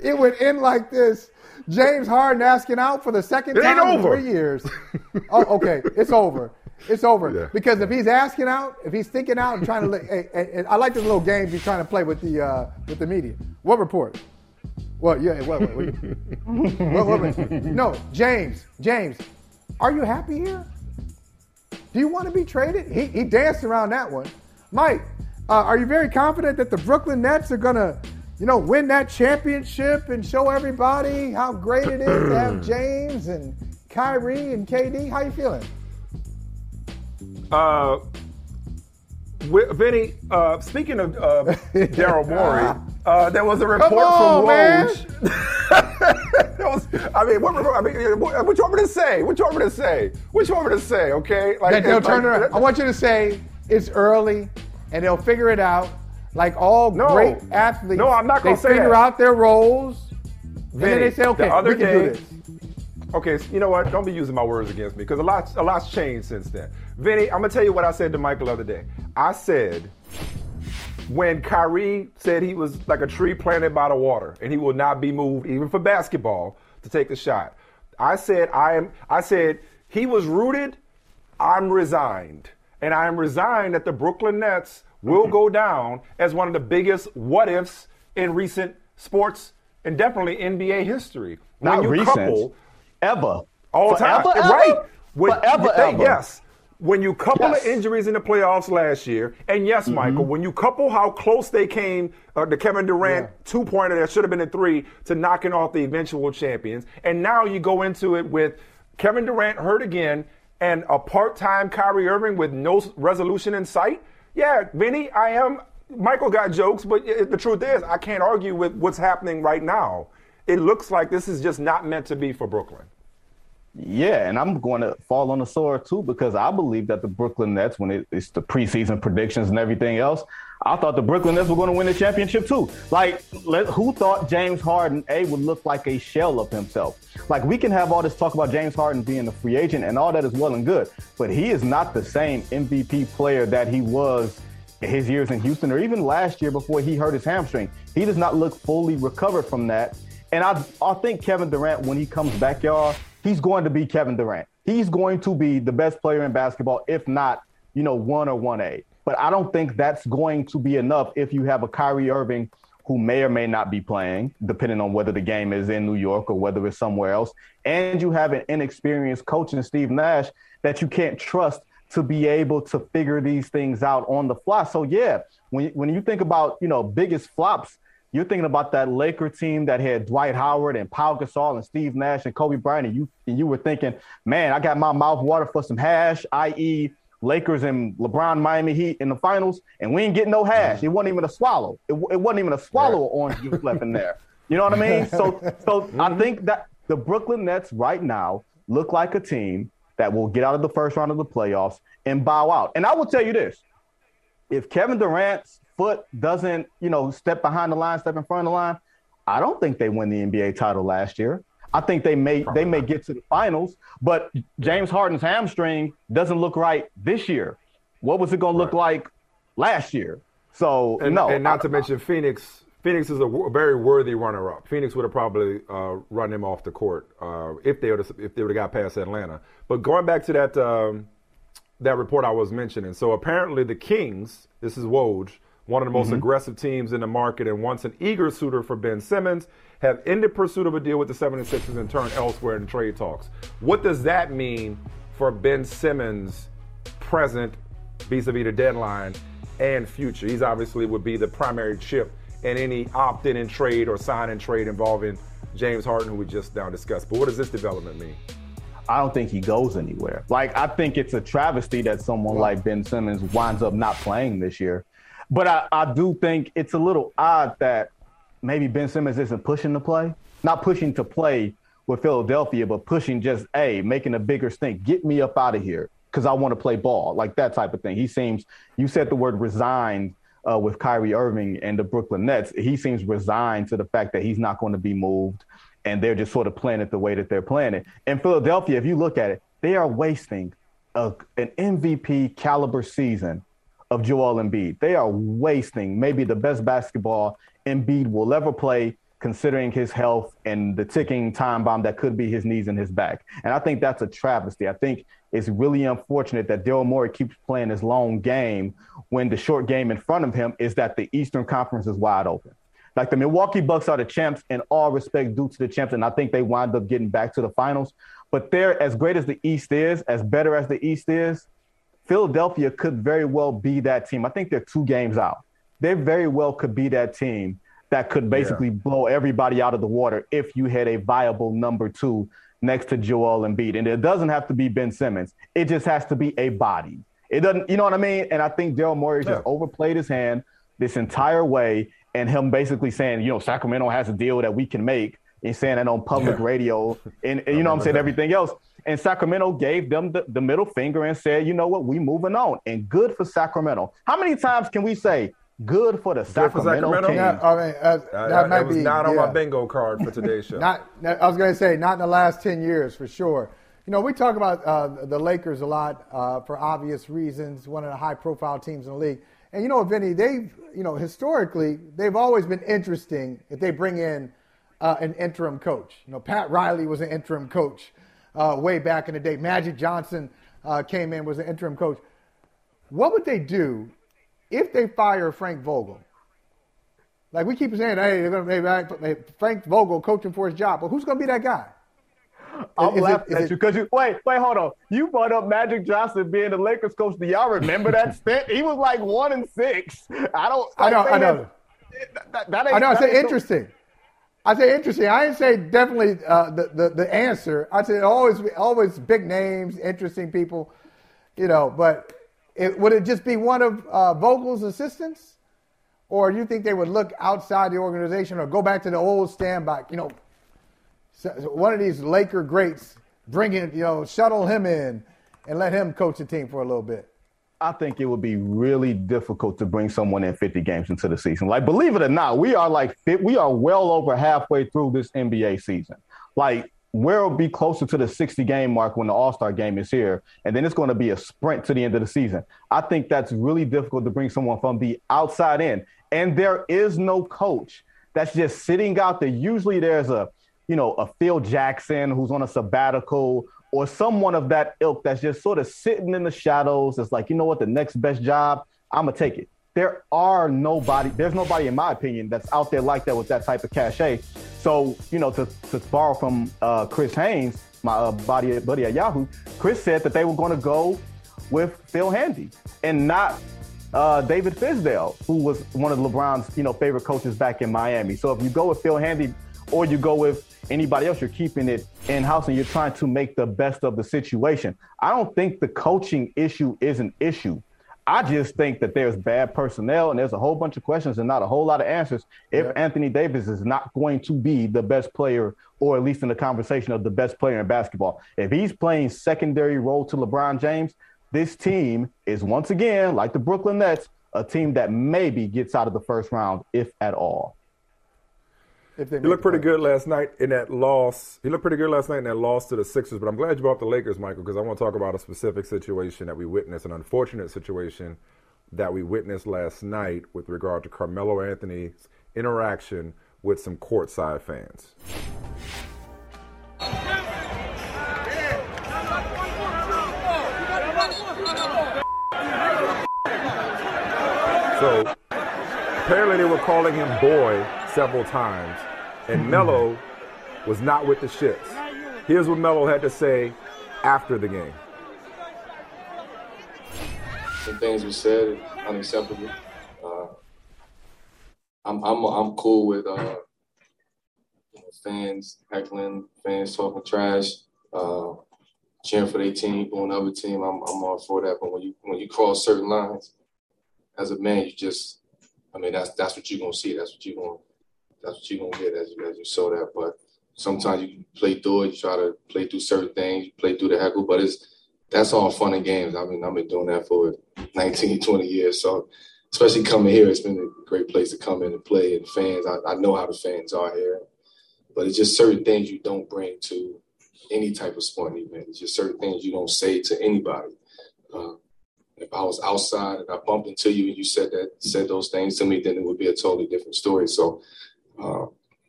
it would end like this. James Harden asking out for the second It time in three years. Oh, okay, it's over. It's over. Yeah. Because if he's asking out, if he's thinking out and trying to, hey, hey, hey, I like this little game he's trying to play with the uh, with the media. What report? What? Yeah. What? What? what, what, what, what no, James. James, are you happy here? Do you want to be traded? He, he danced around that one. Mike, uh, are you very confident that the Brooklyn Nets are going to, you know, win that championship and show everybody how great it is to have James and Kyrie and KD? How you feeling? Uh, Vinny, uh, speaking of uh, Daryl Morey, uh, there was a report Come on, from. Woj. Was- I mean, what, I mean, what, what you want me to say? What you want me to say? What you want me to say? Okay, that they'll turn like- around. I want you to say it's early and they'll figure it out. Like all No. great athletes, No, I'm not gonna they say figure that. out their roles, and then they say, "Okay, the other we can day, do this." Okay, so you know what? Don't be using my words against me because a lot, a lot's changed since then. Vinny, I'm gonna tell you what I said to Michael the other day. I said when Kyrie said he was like a tree planted by the water and he will not be moved, even for basketball, to take the shot. I said I am. I said he was rooted. I'm resigned, and I am resigned that the Brooklyn Nets will go down as one of the biggest what ifs in recent sports and definitely NBA history. Not when you recent. couple Ever. all time, ever? right? Forever, they- ever. Yes. When you couple Yes. the injuries in the playoffs last year, and yes, Mm-hmm. Michael, when you couple how close they came, uh, the Kevin Durant two pointer that should have been a three to knocking off the eventual champions, and now you go into it with Kevin Durant hurt again and a part-time Kyrie Irving with no resolution in sight. Yeah, Vinny, I am. Michael got jokes, but the truth is, I can't argue with what's happening right now. It looks like this is just not meant to be for Brooklyn. Yeah, and I'm going to fall on the sword too because I believe that the Brooklyn Nets, when it, it's the preseason predictions and everything else, I thought the Brooklyn Nets were going to win the championship too. Like, let, who thought James Harden a would look like a shell of himself? Like, we can have all this talk about James Harden being a free agent, and all that is well and good, but he is not the same MVP player that he was his years in Houston or even last year before he hurt his hamstring. He does not look fully recovered from that. And I, I think Kevin Durant, when he comes back, y'all, he's going to be Kevin Durant. He's going to be the best player in basketball, if not, you know, one or one A. But I don't think that's going to be enough if you have a Kyrie Irving who may or may not be playing, depending on whether the game is in New York or whether it's somewhere else. And you have an inexperienced coach in Steve Nash that you can't trust to be able to figure these things out on the fly. So yeah, when when you think about you know biggest flops, you're thinking about that Laker team that had Dwight Howard and Paul Gasol and Steve Nash and Kobe Bryant, and you and you were thinking, man, I got my mouth water for some hash, i.e. Lakers and LeBron Miami Heat in the finals, and we ain't getting no hash. Mm-hmm. It wasn't even a swallow. It, it wasn't even a swallow of orange juice left in there. You know what I mean? So so I mm-hmm. think that the Brooklyn Nets right now look like a team that will get out of the first round of the playoffs and bow out. And I will tell you this: if Kevin Durant's foot doesn't, you know, step behind the line, step in front of the line, I don't think they win the NBA title last year. I think they may they may get to the finals, but James Harden's hamstring doesn't look right this year. What was it going to look like last year? So And, no, and not to mention Phoenix. Phoenix is a w- very worthy runner-up. Phoenix would have probably uh, run him off the court uh, if they would have if they would have got past Atlanta. But going back to that um, that report I was mentioning, so apparently the Kings, this is Woj, one of the most Mhm. aggressive teams in the market and once an eager suitor for Ben Simmons, have ended pursuit of a deal with the 76ers and turned elsewhere in trade talks. What does that mean for Ben Simmons' present vis-a-vis the deadline and future? He's obviously would be the primary chip in any opt-in and trade or sign and trade involving James Harden, who we just now discussed. But what does this development mean? I don't think he goes anywhere. Like I think it's a travesty that someone like Ben Simmons winds up not playing this year. But I, I do think it's a little odd that maybe Ben Simmons isn't pushing to play. Not pushing to play with Philadelphia, but pushing just, hey, making a bigger stink. Get me up out of here because I want to play ball. Like that type of thing. He seems you said the word resigned uh, with Kyrie Irving and the Brooklyn Nets. He seems resigned to the fact that he's not going to be moved and they're just sort of playing it the way that they're playing it. In Philadelphia, if you look at it, they are wasting a, an MVP caliber season of Joel Embiid. They are wasting maybe the best basketball Embiid will ever play, considering his health and the ticking time bomb that could be his knees and his back. And I think that's a travesty. I think it's really unfortunate that Daryl Morey keeps playing his long game when the short game in front of him is that the Eastern Conference is wide open. Like the Milwaukee Bucks are the champs in all respect due to the champs, and I think they wind up getting back to the finals. But they're as great as the East is, as better as the East is, Philadelphia could very well be that team. I think they're two games out. They very well could be that team that could basically blow everybody out of the water if you had a viable number two next to Joel Embiid. And it doesn't have to be Ben Simmons. It just has to be a body. It doesn't, you know what I mean? And I think Daryl Morey just overplayed his hand this entire way, and him basically saying, you know, Sacramento has a deal that we can make, and saying that on public Yeah. radio, and, and you know what I'm saying, that. everything else. And Sacramento gave them the, the middle finger and said, you know what, we moving on. And good for Sacramento. How many times can we say good for the for Sacramento, Sacramento? Kings? Yeah, I mean, uh, that that might was be not on yeah. my bingo card for today's show. Not, I was going to say, not in the last 10 years for sure. You know, we talk about uh, the Lakers a lot uh, for obvious reasons, one of the high profile teams in the league. And, you know, Vinny, they've, you know, historically, they've always been interesting if they bring in uh, an interim coach. You know, Pat Riley was an interim coach uh, way back in the day. Magic Johnson uh, came in, was an interim coach. What would they do if they fire Frank Vogel? Like we keep saying, hey, they're going to maybe hey, Frank Vogel coaching for his job, but who's going to be that guy? I'm Is laughing is at it- you because you wait, wait, hold on. You brought up Magic Johnson being the Lakers coach. Do y'all remember that stint? He was like one and six. I don't. I know, like, I know. had- That, that I know. I say ain't so- interesting. I say interesting. I didn't say definitely uh, the, the the answer. I said always always big names, interesting people, you know. But it, would it just be one of uh, Vogel's assistants, or do you think they would look outside the organization or go back to the old standby? You know, one of these Laker greats, bring in, you know, shuttle him in and let him coach the team for a little bit. I think it would be really difficult to bring someone in 50 games into the season. Like, believe it or not, we are like we are well over halfway through this NBA season. Like, we'll be closer to the 60 game mark when the All Star game is here, and then it's going to be a sprint to the end of the season. I think that's really difficult to bring someone from the outside in, and there is no coach that's just sitting out there. Usually, there's a you know a Phil Jackson who's on a sabbatical or someone of that ilk that's just sort of sitting in the shadows. It's like, you know what, the next best job, I'm gonna take it. There are nobody, there's nobody in my opinion that's out there like that with that type of cachet. So, you know, to, to borrow from uh, Chris Haynes, my uh, buddy, buddy at Yahoo, Chris said that they were gonna go with Phil Handy and not uh, David Fizdale, who was one of LeBron's, you know, favorite coaches back in Miami. So if you go with Phil Handy or you go with anybody else, you're keeping it in house and you're trying to make the best of the situation. I don't think the coaching issue is an issue. I just think that there's bad personnel and there's a whole bunch of questions and not a whole lot of answers if Anthony Davis is not going to be the best player or at least in the conversation of the best player in basketball. If he's playing secondary role to LeBron James, this team is once again, like the Brooklyn Nets, a team that maybe gets out of the first round, if at all. If they He looked pretty good last night in that loss. He looked pretty good last night in that loss to the Sixers. But I'm glad you brought the Lakers, Michael, because I want to talk about a specific situation that we witnessed, an unfortunate situation that we witnessed last night with regard to Carmelo Anthony's interaction with some courtside fans. So Apparently, they were calling him boy several times, and Melo was not with the shits. Here's what Melo had to say after the game. Some things were said unacceptable. Uh, I'm I'm I'm cool with uh, fans heckling, fans talking trash, uh, cheering for their team, booing other team. I'm I'm all for that. But when you when you cross certain lines, as a man, you just I mean that's that's what you're gonna see. That's what you're gonna that's what you're gonna get as you as you saw that. But sometimes you play through it, you try to play through certain things, you play through the heckle, but it's that's all fun and games. I mean, I've been doing that for 19, 20 years. So especially coming here, it's been a great place to come in and play. And fans, I, I know how the fans are here, but it's just certain things you don't bring to any type of sporting event. It's just certain things you don't say to anybody. Uh, if I was outside and I bumped into you and you said that said those things to me, then it would be a totally different story. So, uh,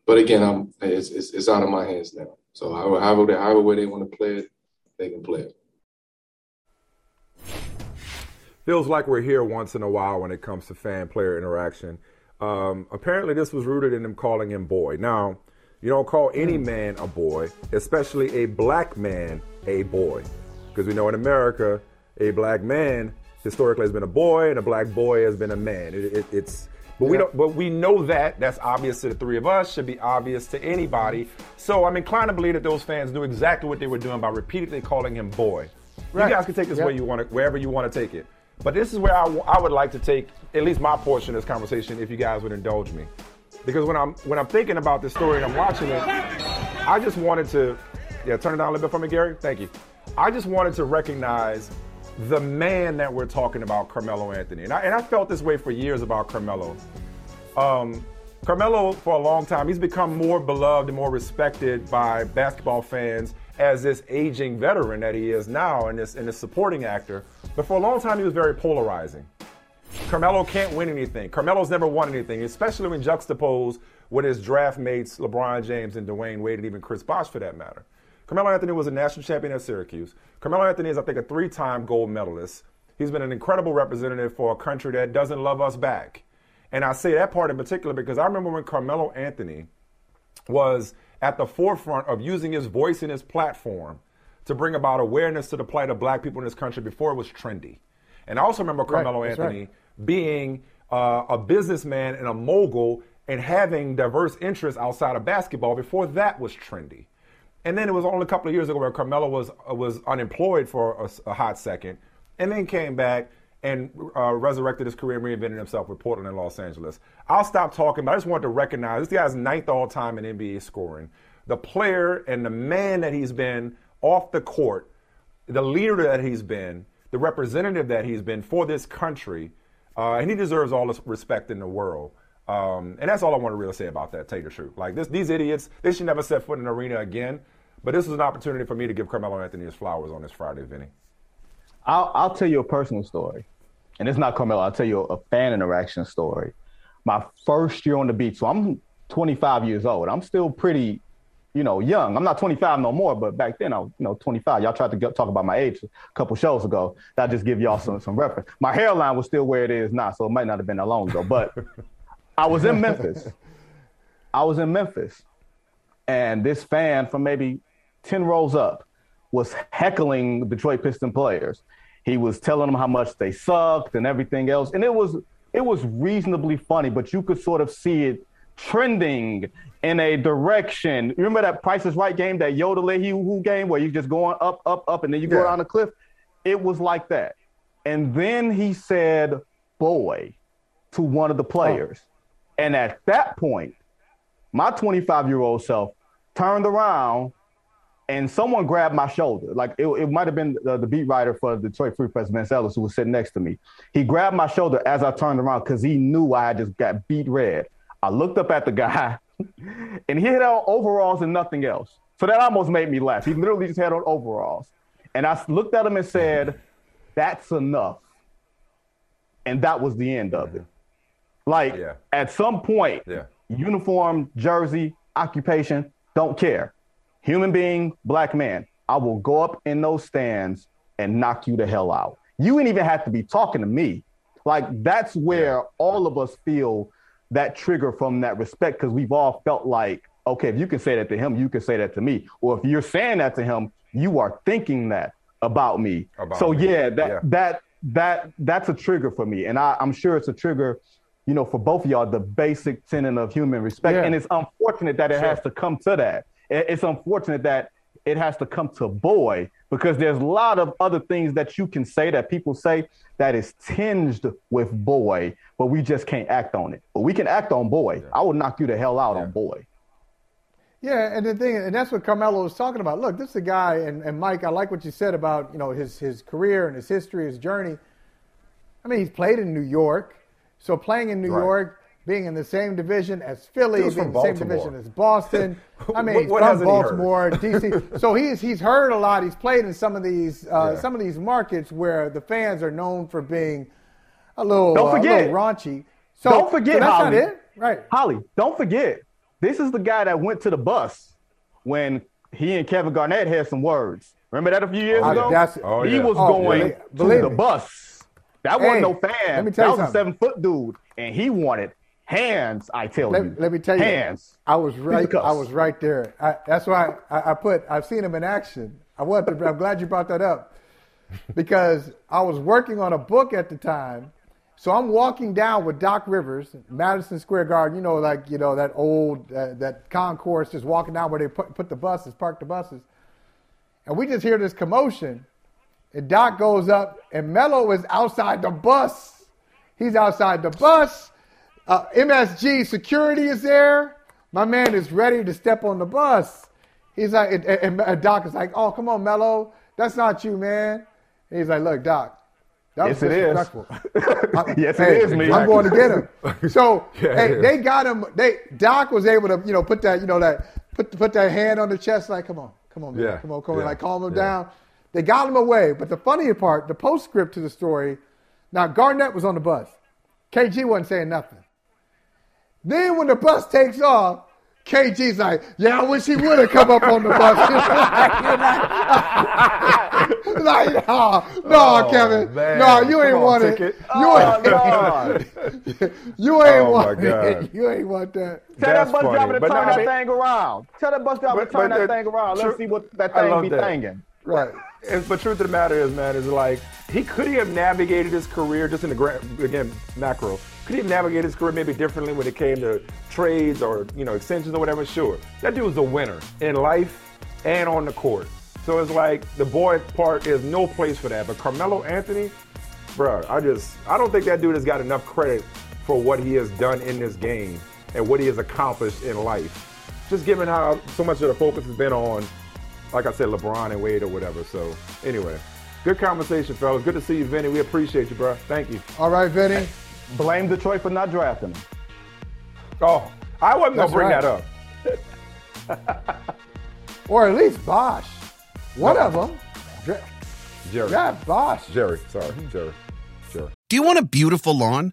but again, I'm it's, it's, it's, out of my hands now. So however, however, however way they want to play it, they can play it feels like we're here once in a while when it comes to fan player interaction. Um, apparently, this was rooted in them calling him boy. Now, you don't call any hmm. man a boy, especially a black man a boy, because we know in America, a black man historically has been a boy, and a black boy has been a man. It, it, it's but yeah. we don't. But we know that that's obvious to the three of us. Should be obvious to anybody. So I'm inclined to believe that those fans knew exactly what they were doing by repeatedly calling him boy. Right. You guys can take this yep. where you want to, wherever you want to take it. But this is where I, I would like to take at least my portion of this conversation, if you guys would indulge me, because when I'm when I'm thinking about this story and I'm watching it, I just wanted to, yeah, turn it down a little bit for me, Gary. Thank you. I just wanted to recognize the man that we're talking about, Carmelo Anthony, and I, and I felt this way for years about Carmelo. Um, Carmelo, for a long time, he's become more beloved and more respected by basketball fans as this aging veteran that he is now and this and this supporting actor. But for a long time, he was very polarizing. Carmelo can't win anything. Carmelo's never won anything, especially when juxtaposed with his draft mates LeBron James and Dwyane Wade and even Chris Bosh for that matter. Carmelo Anthony was a national champion at Syracuse. Carmelo Anthony is, I think, a three-time gold medalist. He's been an incredible representative for a country that doesn't love us back. And I say that part in particular because I remember when Carmelo Anthony was at the forefront of using his voice and his platform to bring about awareness to the plight of black people in this country before it was trendy. And I also remember Carmelo right, Anthony right. being uh, a businessman and a mogul and having diverse interests outside of basketball before that was trendy. And then it was only a couple of years ago where Carmelo was uh, was unemployed for a, a, hot second, and then came back and uh, resurrected his career and reinvented himself with Portland and Los Angeles. I'll stop talking, but I just wanted to recognize this guy's ninth all time in NBA scoring. The player and the man that he's been off the court, the leader that he's been, the representative that he's been for this country, uh, and he deserves all the respect in the world. Um, and that's all I want to really say about that, tell you the truth. Like this, these idiots, they should never set foot in an arena again. But this is an opportunity for me to give Carmelo Anthony his flowers on this Friday, Vinny. I'll, I'll tell you a personal story and it's not Carmelo. I'll tell you a fan interaction story. My first year on the beat, so I'm 25 years old. I'm still pretty, you know, young. I'm not 25 no more, but back then I was, you know, 25. Y'all tried to talk about my age a couple shows ago. That just give y'all some some reference. My hairline was still where it is now, so it might not have been that long ago. But I was in Memphis. I was in Memphis, and this fan from maybe 10 rows up was heckling Detroit Piston players. He was telling them how much they sucked and everything else, and it was it was reasonably funny, but you could sort of see it trending in a direction. You remember that Price is Right game, that Yoda Who game, where you just going up, up, up, and then you go yeah. down the cliff. It was like that. And then he said, "Boy," to one of the players, oh. and at that point, my 25 year old self turned around and someone grabbed my shoulder. Like it, it might have been the, the, beat writer for the Detroit Free Press, Vince Ellis, who was sitting next to me. He grabbed my shoulder as I turned around because he knew I had just got beet red. I looked up at the guy, and he had on overalls and nothing else. So that almost made me laugh. He literally just had on overalls. And I looked at him and said, That's enough. And that was the end of it. Like yeah. at some point, yeah. uniform, jersey, occupation, don't care human being, black man, I will go up in those stands and knock you the hell out. You ain't even have to be talking to me. Like that's where yeah. all of us feel that trigger from that respect because we've all felt like, okay, if you can say that to him, you can say that to me. Or if you're saying that to him, you are thinking that about me. About so me. yeah, that Yeah. that that that's a trigger for me, and I, I'm sure it's a trigger, you know, for both of y'all. The basic tenet of human respect, Yeah. and it's unfortunate that it Sure. has to come to that. It- It's unfortunate that it has to come to boy because there's a lot of other things that you can say that people say that is tinged with boy, but we just can't act on it. But we can act on boy. I will knock you the hell out on boy. Yeah, and the thing, and that's what Carmelo was talking about. Look, this is a guy, and, and Mike, I like what you said about you know his his career and his history, his journey. I mean, he's played in New York, so playing in New Right. York, being in the same division as Philly, being in the same division as Boston. I mean, What- what from hasn't he heard? Baltimore, DC. So he's he's heard a lot. He's played in some of these uh, Yeah. some of these markets where the fans are known for being a little, Don't uh, forget. a little raunchy. So don't forget, so that's Holly. not it, right? Holly, don't forget. This is the guy that went to the bus when he and Kevin Garnett had some words. Remember that a few years Oh, ago? that's- Oh, he yeah. was Oh, going believe- to believe the me. bus. That Hey, wasn't no fan. let me tell that you was a seven foot dude, and he wanted hands. I tell you, Let, let me tell you, hands. I was right. I was right there. I, that's why I, I put. I've seen him in action. I want to. I'm glad you brought that up because I was working on a book at the time. So I'm walking down with Doc Rivers, Madison Square Garden. You know, like you know that old uh, that concourse, just walking down where they put, put the buses, park the buses, and we just hear this commotion. And Doc goes up, and Melo is outside the bus. He's outside the bus. Uh, MSG security is there. My man is ready to step on the bus. He's like, and, and, and Doc is like, "Oh, come on, Melo, that's not you, man." And he's like, "Look, Doc, that was Yes, it is. disrespectful." yes, Hey, it is me. I'm going to get him. So Yeah, hey, is. they got him. They Doc was able to, you know, put that, you know, that put put that hand on the chest, like, come on, come on, man, Yeah, come on, come on, yeah, like calm him yeah. down. They got him away. But the funnier part, the postscript to the story. Now Garnett was on the bus. KG wasn't saying nothing. Then when the bus takes off, KG's like, "Yeah, I wish he would have come up on the bus." like, no, no, Oh, Kevin, man. no, you ain't on, want it. You Oh, ain't, God. you ain't Oh, want God. it. Oh, you ain't want that. Tell That's that bus funny. driver to But turn no, that they- thing around. Tell that bus driver But- to turn but that thing around. Let's true- see what that thing be that. thinking. Right. And, but truth of the matter is, man, is like he could he have navigated his career just in the grand again macro. Could he have navigated his career maybe differently when it came to trades or you know extensions or whatever? Sure, that dude was a winner in life and on the court. So it's like the boy part is no place for that. But Carmelo Anthony, bro, I just I don't think that dude has got enough credit for what he has done in this game and what he has accomplished in life. Just given how so much of the focus has been on like I said, LeBron and Wade or whatever. So anyway, good conversation, fellas. Good to see you, Vinny. We appreciate you, bro. Thank you. All right, Vinny. Blame Detroit for not drafting him. Oh, I wasn't gonna bring right. that up. Or at least Bosh. One of them. Dra- Jerry. Draft Bosh. Jerry. Sorry, Jerry. Jerry. Do you want a beautiful lawn?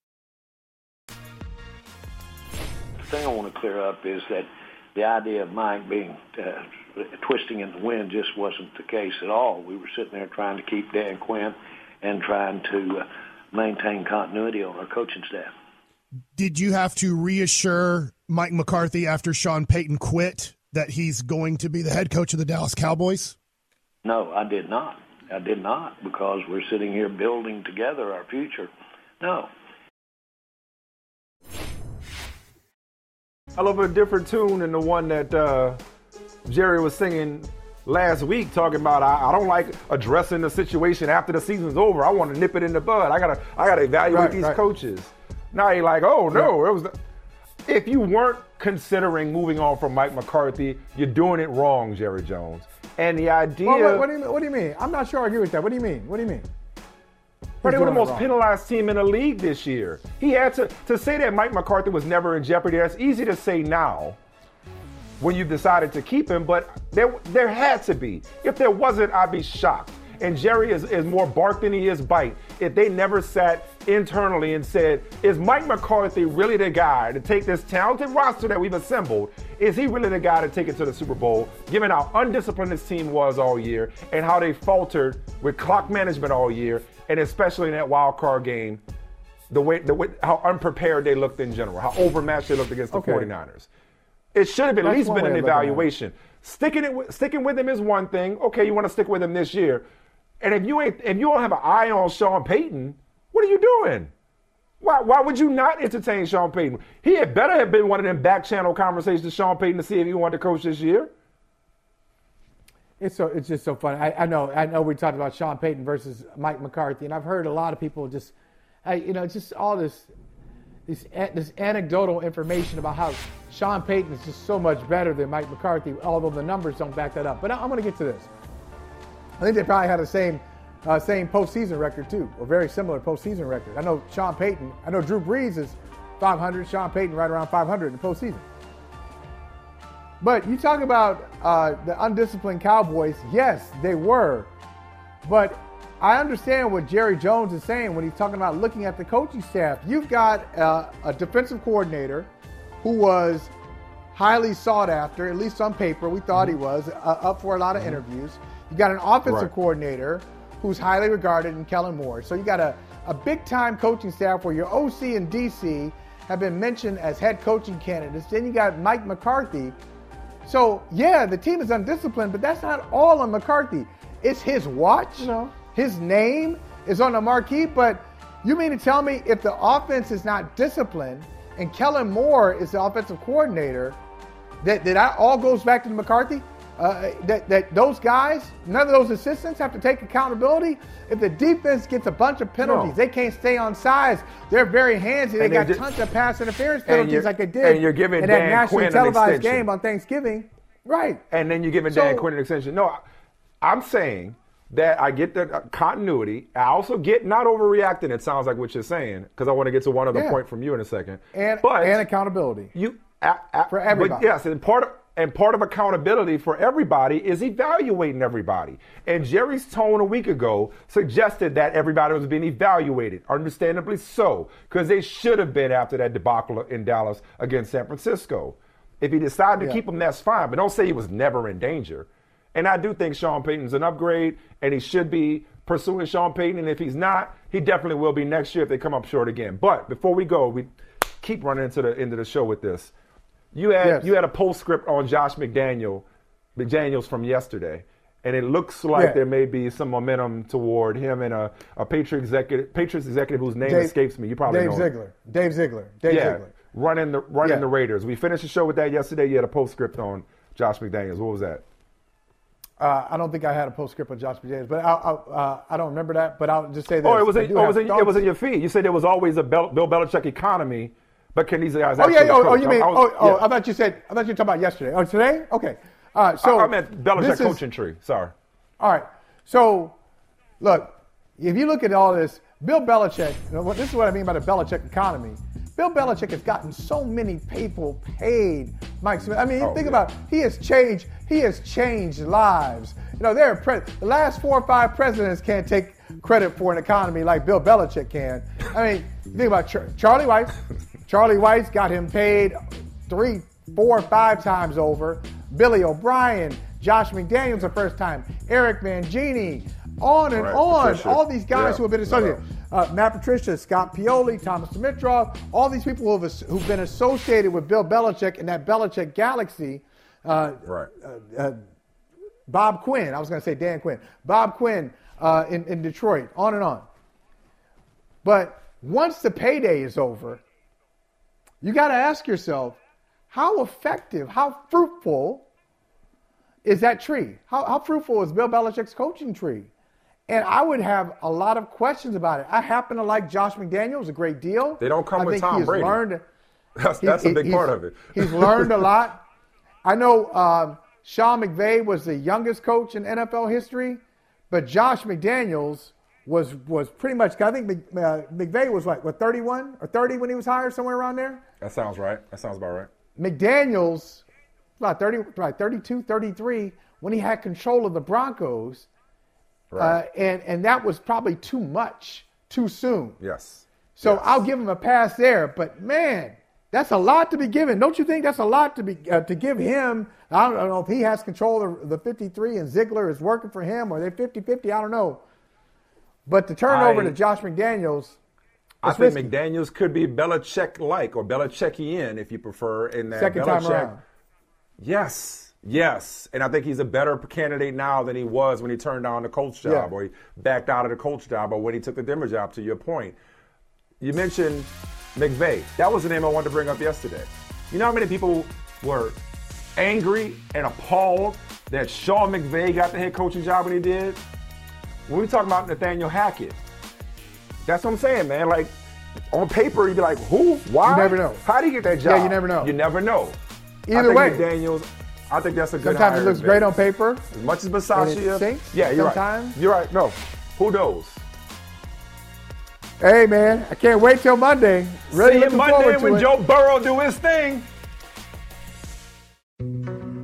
Thing I want to clear up is that the idea of Mike being uh, twisting in the wind just wasn't the case at all. We were sitting there trying to keep Dan Quinn and trying to uh, maintain continuity on our coaching staff. Did you have to reassure Mike McCarthy after Sean Payton quit that he's going to be the head coach of the Dallas Cowboys? No, I did not. I did not because we're sitting here building together our future. No. I love a different tune than the one that uh, Jerry was singing last week, talking about I, I don't like addressing the situation after the season's over. I want to nip it in the bud. I gotta I gotta evaluate Right, these right. coaches. Now you're like, oh no, it was. The, if you weren't considering moving on from Mike McCarthy, you're doing it wrong, Jerry Jones. And the idea. Well, what, what do you, what do you mean? I'm not sure I agree with that. What do you mean? What do you mean? But they were the most penalized team in the league this year. He had to to say that Mike McCarthy was never in jeopardy. That's easy to say now when you've decided to keep him, but there there had to be. If there wasn't, I'd be shocked. And Jerry is, is more bark than he is bite. If they never sat internally and said, is Mike McCarthy really the guy to take this talented roster that we've assembled? Is he really the guy to take it to the Super Bowl, given how undisciplined this team was all year and how they faltered with clock management all year, and especially in that wild card game, the way, the way how unprepared they looked in general, how overmatched they looked against the Okay. 49ers. It should have at That's least been an way of looking at it. evaluation. Sticking it, with, sticking with him is one thing. Okay, you want to stick with him this year, and if you ain't, if you don't have an eye on Sean Payton, what are you doing? Why, why would you not entertain Sean Payton? He had better have been one of them back channel conversations to Sean Payton to see if he wanted to coach this year. It's so it's just so funny. I, I know I know we talked about Sean Payton versus Mike McCarthy, and I've heard a lot of people just, I, you know, just all this, this this anecdotal information about how Sean Payton is just so much better than Mike McCarthy, although the numbers don't back that up. But I, I'm going to get to this. I think they probably had the same uh, same postseason record too, or very similar postseason record. I know Sean Payton. I know Drew Brees is 500. Sean Payton right around 500 in the postseason. But you talk about uh, the undisciplined Cowboys. Yes, they were. But I understand what Jerry Jones is saying when he's talking about looking at the coaching staff. You've got uh, a defensive coordinator who was highly sought after, at least on paper. We thought he was uh, up for a lot of interviews. You got an offensive Right. coordinator who's highly regarded in Kellen Moore. So you got a, a big time coaching staff where your OC and DC have been mentioned as head coaching candidates. Then you got Mike McCarthy. So yeah, the team is undisciplined, but that's not all on McCarthy. It's his watch. His name is on the marquee. But you mean to tell me if the offense is not disciplined and Kellen Moore is the offensive coordinator, that that all goes back to McCarthy? Uh, that, that those guys, none of those assistants have to take accountability. If the defense gets a bunch of penalties, No. they can't stay on sides. They're very handsy. They And got tons of pass interference penalties like they did and you're giving in that nationally televised game on Thanksgiving. Right. and then you're giving So- Dan Quinn an extension. No, I'm saying that I get the uh, continuity. I also get not overreacting. It sounds like what you're saying because I want to get to one other Yeah. point from you in a second. And, but and accountability. you For everybody. But yes, and part of and part of accountability for everybody is evaluating everybody. And Jerry's tone a week ago suggested that everybody was being evaluated, understandably so, because they should have been after that debacle in Dallas against San Francisco. If he decided to Yeah. keep him, that's fine. But don't say he was never in danger. And I do think Sean Payton's an upgrade, and he should be pursuing Sean Payton. And if he's not, he definitely will be next year if they come up short again. But before we go, we keep running into the end of the show with this. You had Yes. you had a postscript on Josh McDaniel, McDaniels from yesterday, and it looks like Yeah. there may be some momentum toward him and a, a Patriot executive, Patriots executive whose name Dave- escapes me. You probably Dave know him. Ziegler. Dave Ziegler. Dave yeah, Ziegler. running the running Yeah. the Raiders. We finished the show with that yesterday. You had a postscript on Josh McDaniels. What was that? Uh, I don't think I had a postscript on Josh McDaniels, but I, I, uh, I don't remember that. But I'll just say that. Oh, it was in, oh, it was in, it was in your feed. You said there was always a Bill Belichick economy, but can these guys? Oh yeah, oh, oh you mean? Was- oh, oh, yeah. I thought you said. I thought you were talking about yesterday. Oh, today? Okay. Uh, so I, I meant Belichick is- coaching tree. Sorry. All right. So, look, if you look at all this, Bill Belichick, you know, this is what I mean by the Belichick economy. Bill Belichick has gotten so many people paid. Mike Smith. I mean, Oh, think yeah. about he has changed. He has changed lives. You know, there are pre- the last four or five presidents can't take credit for an economy like Bill Belichick can. I mean, think about Char- Charlie Weis. Charlie Weis's got him paid three, four, five times over. Billy O'Brien, Josh McDaniels the first time, Eric Mangini, on and Right, on. Patricia. All these guys Yeah, who have been associated. Uh, Matt Patricia, Scott Pioli, Thomas Dimitroff, all these people who have, who've been associated with Bill Belichick and that Belichick galaxy. Uh, Right. uh, uh, Bob Quinn, I was going to say Dan Quinn, Bob Quinn uh, in, in Detroit, on and on. But once the payday is over, you got to ask yourself, how effective, how fruitful is that tree? How, how fruitful is Bill Belichick's coaching tree? And I would have a lot of questions about it. I happen to like Josh McDaniels a great deal. They don't come I with Tom Brady. Learned, That's he- a big part of it. He's learned a lot. I know um, Sean McVay was the youngest coach in NFL history, but Josh McDaniels was was pretty much. I think uh, McVay was like what 31 or 30 when he was hired, somewhere around there. That sounds right. That sounds about right. McDaniels, about 30, right, 32, 33, when he had control of the Broncos. Right. Uh, and, and that was probably too much too soon. Yes. So I'll give him a pass there. But man, that's a lot to be given. Don't you think that's a lot to be uh, to give him? I don't know if he has control of the 53 and Ziegler is working for him or they're 50 50. I don't know. But to turn I- over to Josh McDaniels, I think risky. McDaniels could be Belichick like or Belichickian if you prefer. In that Second time around. Yes, yes, and I think he's a better candidate now than he was when he turned down the coach job Yeah. or he backed out of the coach job or when he took the Denver job. To your point, you mentioned McVay. That was the name I wanted to bring up yesterday. You know how many people were angry and appalled that Sean McVay got the head coaching job when he did? When we talk about Nathaniel Hackett, that's what I'm saying, man. Like on paper, you'd be like, who? Why? You never know. How do you get that job? Yeah, you never know. You never know. Either way. Daniels. I think that's a good. sometimes it looks great on paper. As much as Basaccia, yeah, you're sometimes. right. You're right. No, who knows? Hey man, I can't wait till Monday. Really See you Monday forward to when. Joe Burrow do his thing.